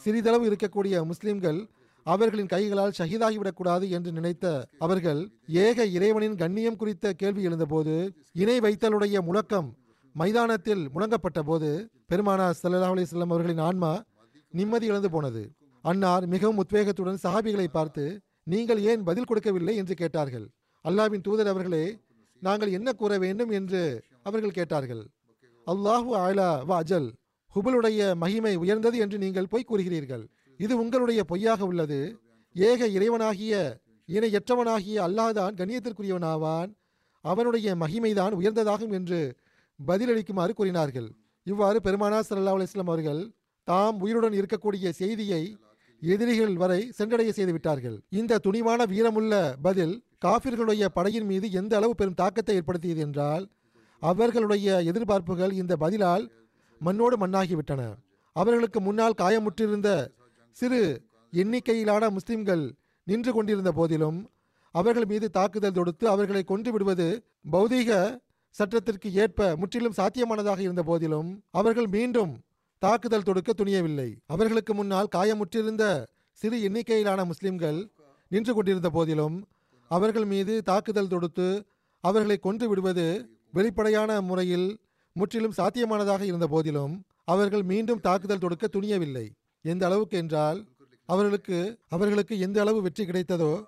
சிறிதளவு இருக்கக்கூடிய முஸ்லிம்கள் அவர்களின் கைகளால் ஷஹீதாகிவிடக்கூடாது என்று நினைத்த அவர்கள் ஏக இறைவனின் கண்ணியம் குறித்த கேள்வி எழுந்தபோது இணை வைத்தலுடைய முழக்கம் மைதானத்தில் முழங்கப்பட்ட போது பெருமானா சல்லா அலிஸ்லாம் அவர்களின் ஆன்மா நிம்மதி இழந்து போனது. அன்னார் மிகவும் உத்வேகத்துடன் சஹாபிகளை பார்த்து நீங்கள் ஏன் பதில் கொடுக்கவில்லை? என்று கேட்டார்கள். அல்லாவின் தூதர் அவர்களே நாங்கள் என்ன கூற வேண்டும்? என்று அவர்கள் கேட்டார்கள். அல்லாஹு ஆலா வ அஜல் ஹுபலுடைய மகிமை உயர்ந்தது என்று நீங்கள் போய் கூறுகிறீர்கள். இது உங்களுடைய பொய்யாக உள்ளது. ஏக இறைவனாகிய இணையற்றவனாகிய அல்லாதான் கண்ணியத்திற்குரியவனாவான். அவனுடைய மகிமைதான் உயர்ந்ததாகும் என்று பதிலளிக்குமாறு கூறினார்கள். இவ்வாறு பெருமானா சல்லா அலைஹி அவர்கள் தாம் உயிருடன் இருக்கக்கூடிய செய்தியை எதிரிகள் வரை சென்றடைய செய்துவிட்டார்கள் இந்த துணிவான வீரமுள்ள பதில் காபிர்களுடைய படையின் மீது எந்த அளவு பெரும் தாக்கத்தை ஏற்படுத்தியது என்றால் அவர்களுடைய எதிர்பார்ப்புகள் இந்த பதிலால் மண்ணோடு மண்ணாகிவிட்டன அவர்களுக்கு முன்னால் காயமுற்றிருந்த சிறு எண்ணிக்கையிலான முஸ்லிம்கள் நின்று கொண்டிருந்த போதிலும் அவர்கள் மீது தாக்குதல் தொடுத்து அவர்களை கொன்று விடுவது பௌதீக சட்டத்திற்கு ஏற்ப முற்றிலும் சாத்தியமானதாக இருந்த போதிலும் அவர்கள் மீண்டும் தாக்குதல் தொடுக்க துணியவில்லை. அவர்களுக்கு முன்னால் காயமுற்றிருந்த சிறு எண்ணிக்கையிலான முஸ்லிம்கள் நின்று கொண்டிருந்த போதிலும் அவர்கள் மீது தாக்குதல் தொடுத்து அவர்களை கொன்று விடுவது வெளிப்படையான முறையில் முற்றிலும் சாத்தியமானதாக இருந்த போதிலும் அவர்கள் மீண்டும் தாக்குதல் தொடுக்க துணியவில்லை. எந்த அளவுக்கு என்றால் அவர்களுக்கு அவர்களுக்கு எந்த அளவு வெற்றி கிடைத்ததோ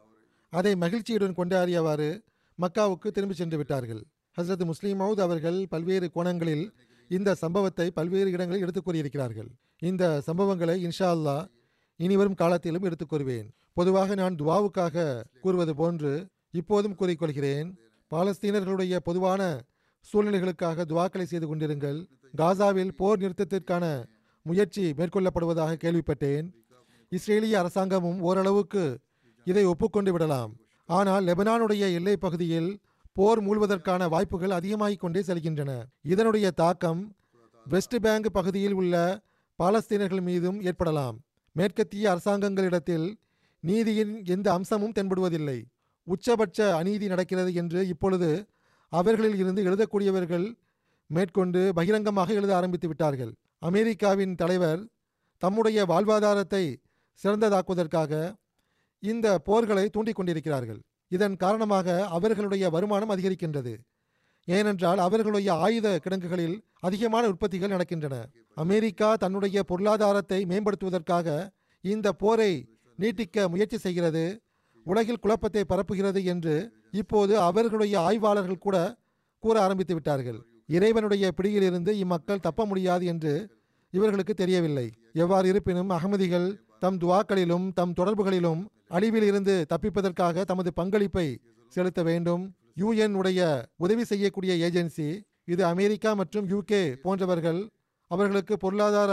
அதை மகிழ்ச்சியுடன் கொண்டாடியவாறு மக்காவுக்கு திரும்பி சென்று விட்டார்கள். ஹசரத் முஸ்லீம் மவுத் அவர்கள் பல்வேறு கோணங்களில் இந்த சம்பவத்தை பல்வேறு இடங்களில் எடுத்துக் கூறியிருக்கிறார்கள். இந்த சம்பவங்களை இன்ஷா அல்லாஹ் இனிவரும் காலத்திலும் எடுத்துக் கூறுவேன். பொதுவாக நான் துவாவுக்காக கூறுவது போன்று இப்போதும் கூறிக்கொள்கிறேன் பாலஸ்தீனர்களுடைய பொதுவான சூழ்நிலைகளுக்காக துவாக்களை செய்து கொண்டிருங்கள். காசாவில் போர் நிறுத்தத்திற்கான முயற்சி மேற்கொள்ளப்படுவதாக கேள்விப்பட்டேன். இஸ்ரேலிய அரசாங்கமும் ஓரளவுக்கு இதை ஒப்புக்கொண்டு விடலாம். ஆனால் லெபனானுடைய எல்லை பகுதியில் போர் மூழ்வதற்கான வாய்ப்புகள் அதிகமாகிக் கொண்டே செல்கின்றன. இதனுடைய தாக்கம் வெஸ்ட் பேங்க் பகுதியில் உள்ள பாலஸ்தீனர்கள் மீதும் ஏற்படலாம். மேற்கத்திய அரசாங்கங்களிடத்தில் நீதியின் எந்த அம்சமும் தென்படுவதில்லை. உச்சபட்ச அநீதி நடக்கிறது என்று இப்பொழுது அவர்களில் இருந்து எழுதக்கூடியவர்கள் மேற்கொண்டு பகிரங்கமாக எழுத ஆரம்பித்து விட்டார்கள். அமெரிக்காவின் தலைவர் தம்முடைய வாழ்வாதாரத்தை சிறந்ததாக்குவதற்காக இந்த போர்களை தூண்டிக் கொண்டிருக்கிறார்கள் இதன் காரணமாக அவர்களுடைய வருமானம் அதிகரிக்கின்றது. ஏனென்றால் அவர்களுடைய ஆயுத கிடங்குகளில் அதிகமான உற்பத்திகள் நடக்கின்றன. அமெரிக்கா தன்னுடைய பொருளாதாரத்தை மேம்படுத்துவதற்காக இந்த போரை நீட்டிக்க முயற்சி செய்கிறது. உலகில் குழப்பத்தை பரப்புகிறது என்று இப்போது அவர்களுடைய ஆய்வாளர்கள் கூட கூற ஆரம்பித்து விட்டார்கள். இறைவனுடைய பிடியிலிருந்து இம்மக்கள் தப்ப முடியாது என்று இவர்களுக்கு தெரியவில்லை. எவ்வாறு இருப்பினும் அகமதிகள் தம் துவாக்களிலும் தம் தொடர்புகளிலும் அழிவில் இருந்து தப்பிப்பதற்காக தமது பங்களிப்பை செலுத்த வேண்டும். யுஎன் உடைய உதவி செய்யக்கூடிய ஏஜென்சி இது அமெரிக்கா மற்றும் யூகே போன்றவர்கள் அவர்களுக்கு பொருளாதார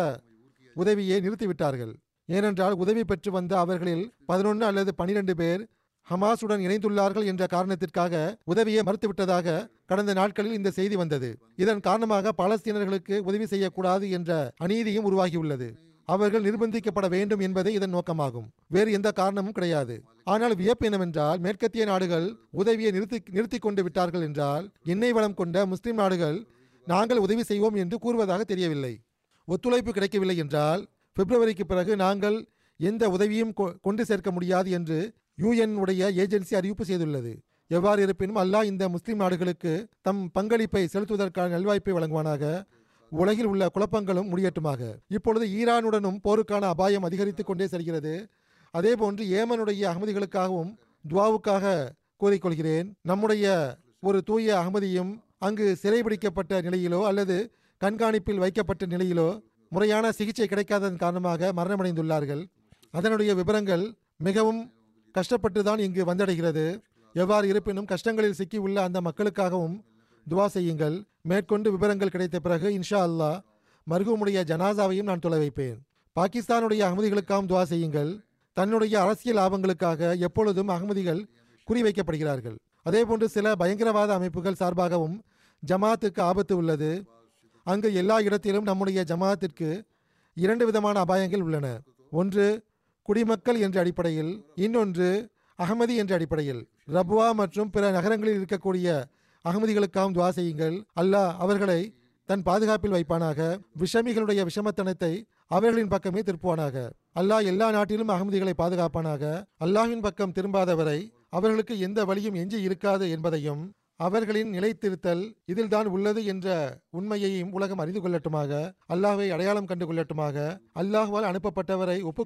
உதவியை நிறுத்திவிட்டார்கள். ஏனென்றால் உதவி பெற்று வந்த அவர்களில் பதினொன்று அல்லது பனிரெண்டு பேர் ஹமாஸுடன் இணைந்துள்ளார்கள் என்ற காரணத்திற்காக உதவியை மறுத்துவிட்டதாக கடந்த நாட்களில் இந்த செய்தி வந்தது. இதன் காரணமாக பாலஸ்தீனர்களுக்கு உதவி செய்யக்கூடாது என்ற அநீதியும் உருவாகியுள்ளது. அவர்கள் நிர்பந்திக்கப்பட வேண்டும் என்பதே இதன் நோக்கமாகும். வேறு எந்த காரணமும் கிடையாது. ஆனால் வியப்பு என்னவென்றால் மேற்கத்திய நாடுகள் உதவியை நிறுத்தி நிறுத்தி கொண்டு விட்டார்கள் என்றால் எண்ணெய் வளம் கொண்ட முஸ்லிம் நாடுகள் நாங்கள் உதவி செய்வோம் என்று கூறுவதாக தெரியவில்லை. ஒத்துழைப்பு கிடைக்கவில்லை என்றால் பிப்ரவரிக்கு பிறகு நாங்கள் எந்த உதவியும் கொ- கொண்டு சேர்க்க முடியாது என்று யுஎன் உடைய ஏஜென்சி அறிவிப்பு செய்துள்ளது. எவ்வாறு இருப்பினும் அல்லாஹ் இந்த முஸ்லிம் நாடுகளுக்கு தம் பங்களிப்பை செலுத்துவதற்கான நல்வாய்ப்பை வழங்குவானாக. உலகில் உள்ள குழப்பங்களும் முடியட்டுமாக. இப்பொழுது ஈரானுடனும் போருக்கான அபாயம் அதிகரித்துக் கொண்டே செல்கிறது. அதேபோன்று ஏமனுடைய அகமதிகளுக்காகவும் துவாவுக்காக கூறிக்கொள்கிறேன். நம்முடைய ஒரு தூய அகமதியும் அங்கு சிறைபிடிக்கப்பட்ட நிலையிலோ அல்லது கண்காணிப்பில் வைக்கப்பட்ட நிலையிலோ முறையான சிகிச்சை கிடைக்காததன் காரணமாக மரணமடைந்துள்ளார்கள். அதனுடைய விவரங்கள் மிகவும் கஷ்டப்பட்டு தான் இங்கு வந்தடைகிறது. எவ்வாறு இருப்பினும் கஷ்டங்களில் சிக்கியுள்ள அந்த மக்களுக்காகவும் துவா செய்யுங்கள். மேற்கொண்டு விவரங்கள் கிடைத்த பிறகு இன்ஷா அல்லாஹ் மர்ஹூமுடைய ஜனாசாவையும் நான் தொலை வைப்பேன். பாகிஸ்தானுடைய அகமதிகளுக்காகவும் துவா செய்யுங்கள். தன்னுடைய அரசியல் லாபங்களுக்காக எப்பொழுதும் அகமதிகள் குறிவைக்கப்படுகிறார்கள் அதேபோன்று சில பயங்கரவாத அமைப்புகள் சார்பாகவும் ஜமாத்துக்கு ஆபத்து உள்ளது. அங்கு எல்லா இடத்திலும் நம்முடைய ஜமாத்திற்கு இரண்டு விதமான அபாயங்கள் உள்ளன. ஒன்று குடிமக்கள் என்ற அடிப்படையில் இன்னொன்று அகமதி என்ற அடிப்படையில். ரபுவா மற்றும் பிற நகரங்களில் இருக்கக்கூடிய அகமதிகளுக்காகவும் துவா செய்யுங்கள். அல்லாஹ் அவர்களை தன் பாதுகாப்பில் வைப்பானாக. விஷமிகளுடைய விஷமத்தனத்தை அவர்களின் பக்கமே திருப்புவானாக. அல்லாஹ் எல்லா நாட்டிலும் அகமதிகளை பாதுகாப்பானாக. அல்லாஹின் பக்கம் திரும்பாதவரை அவர்களுக்கு எந்த வழியும் எஞ்சி இருக்காது என்பதையும் அவர்களின் நிலைத்திருத்தல் இதில்தான் உள்ளது என்ற உண்மையையும் உலகம் அறிந்து கொள்ளட்டுமாக. அல்லாஹ்வை அடையாளம் கண்டு கொள்ளட்டுமாக அல்லாஹ்வால் அனுப்பப்பட்டவரை ஒப்பு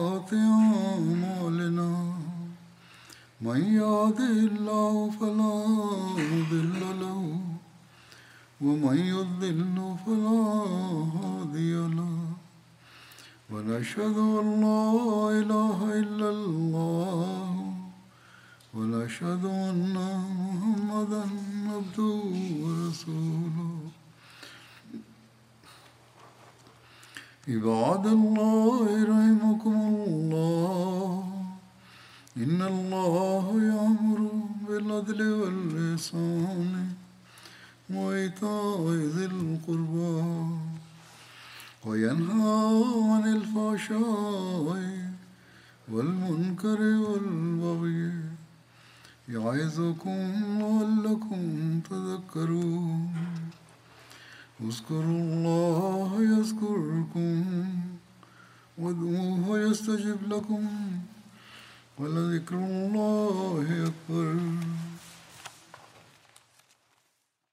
ونشهد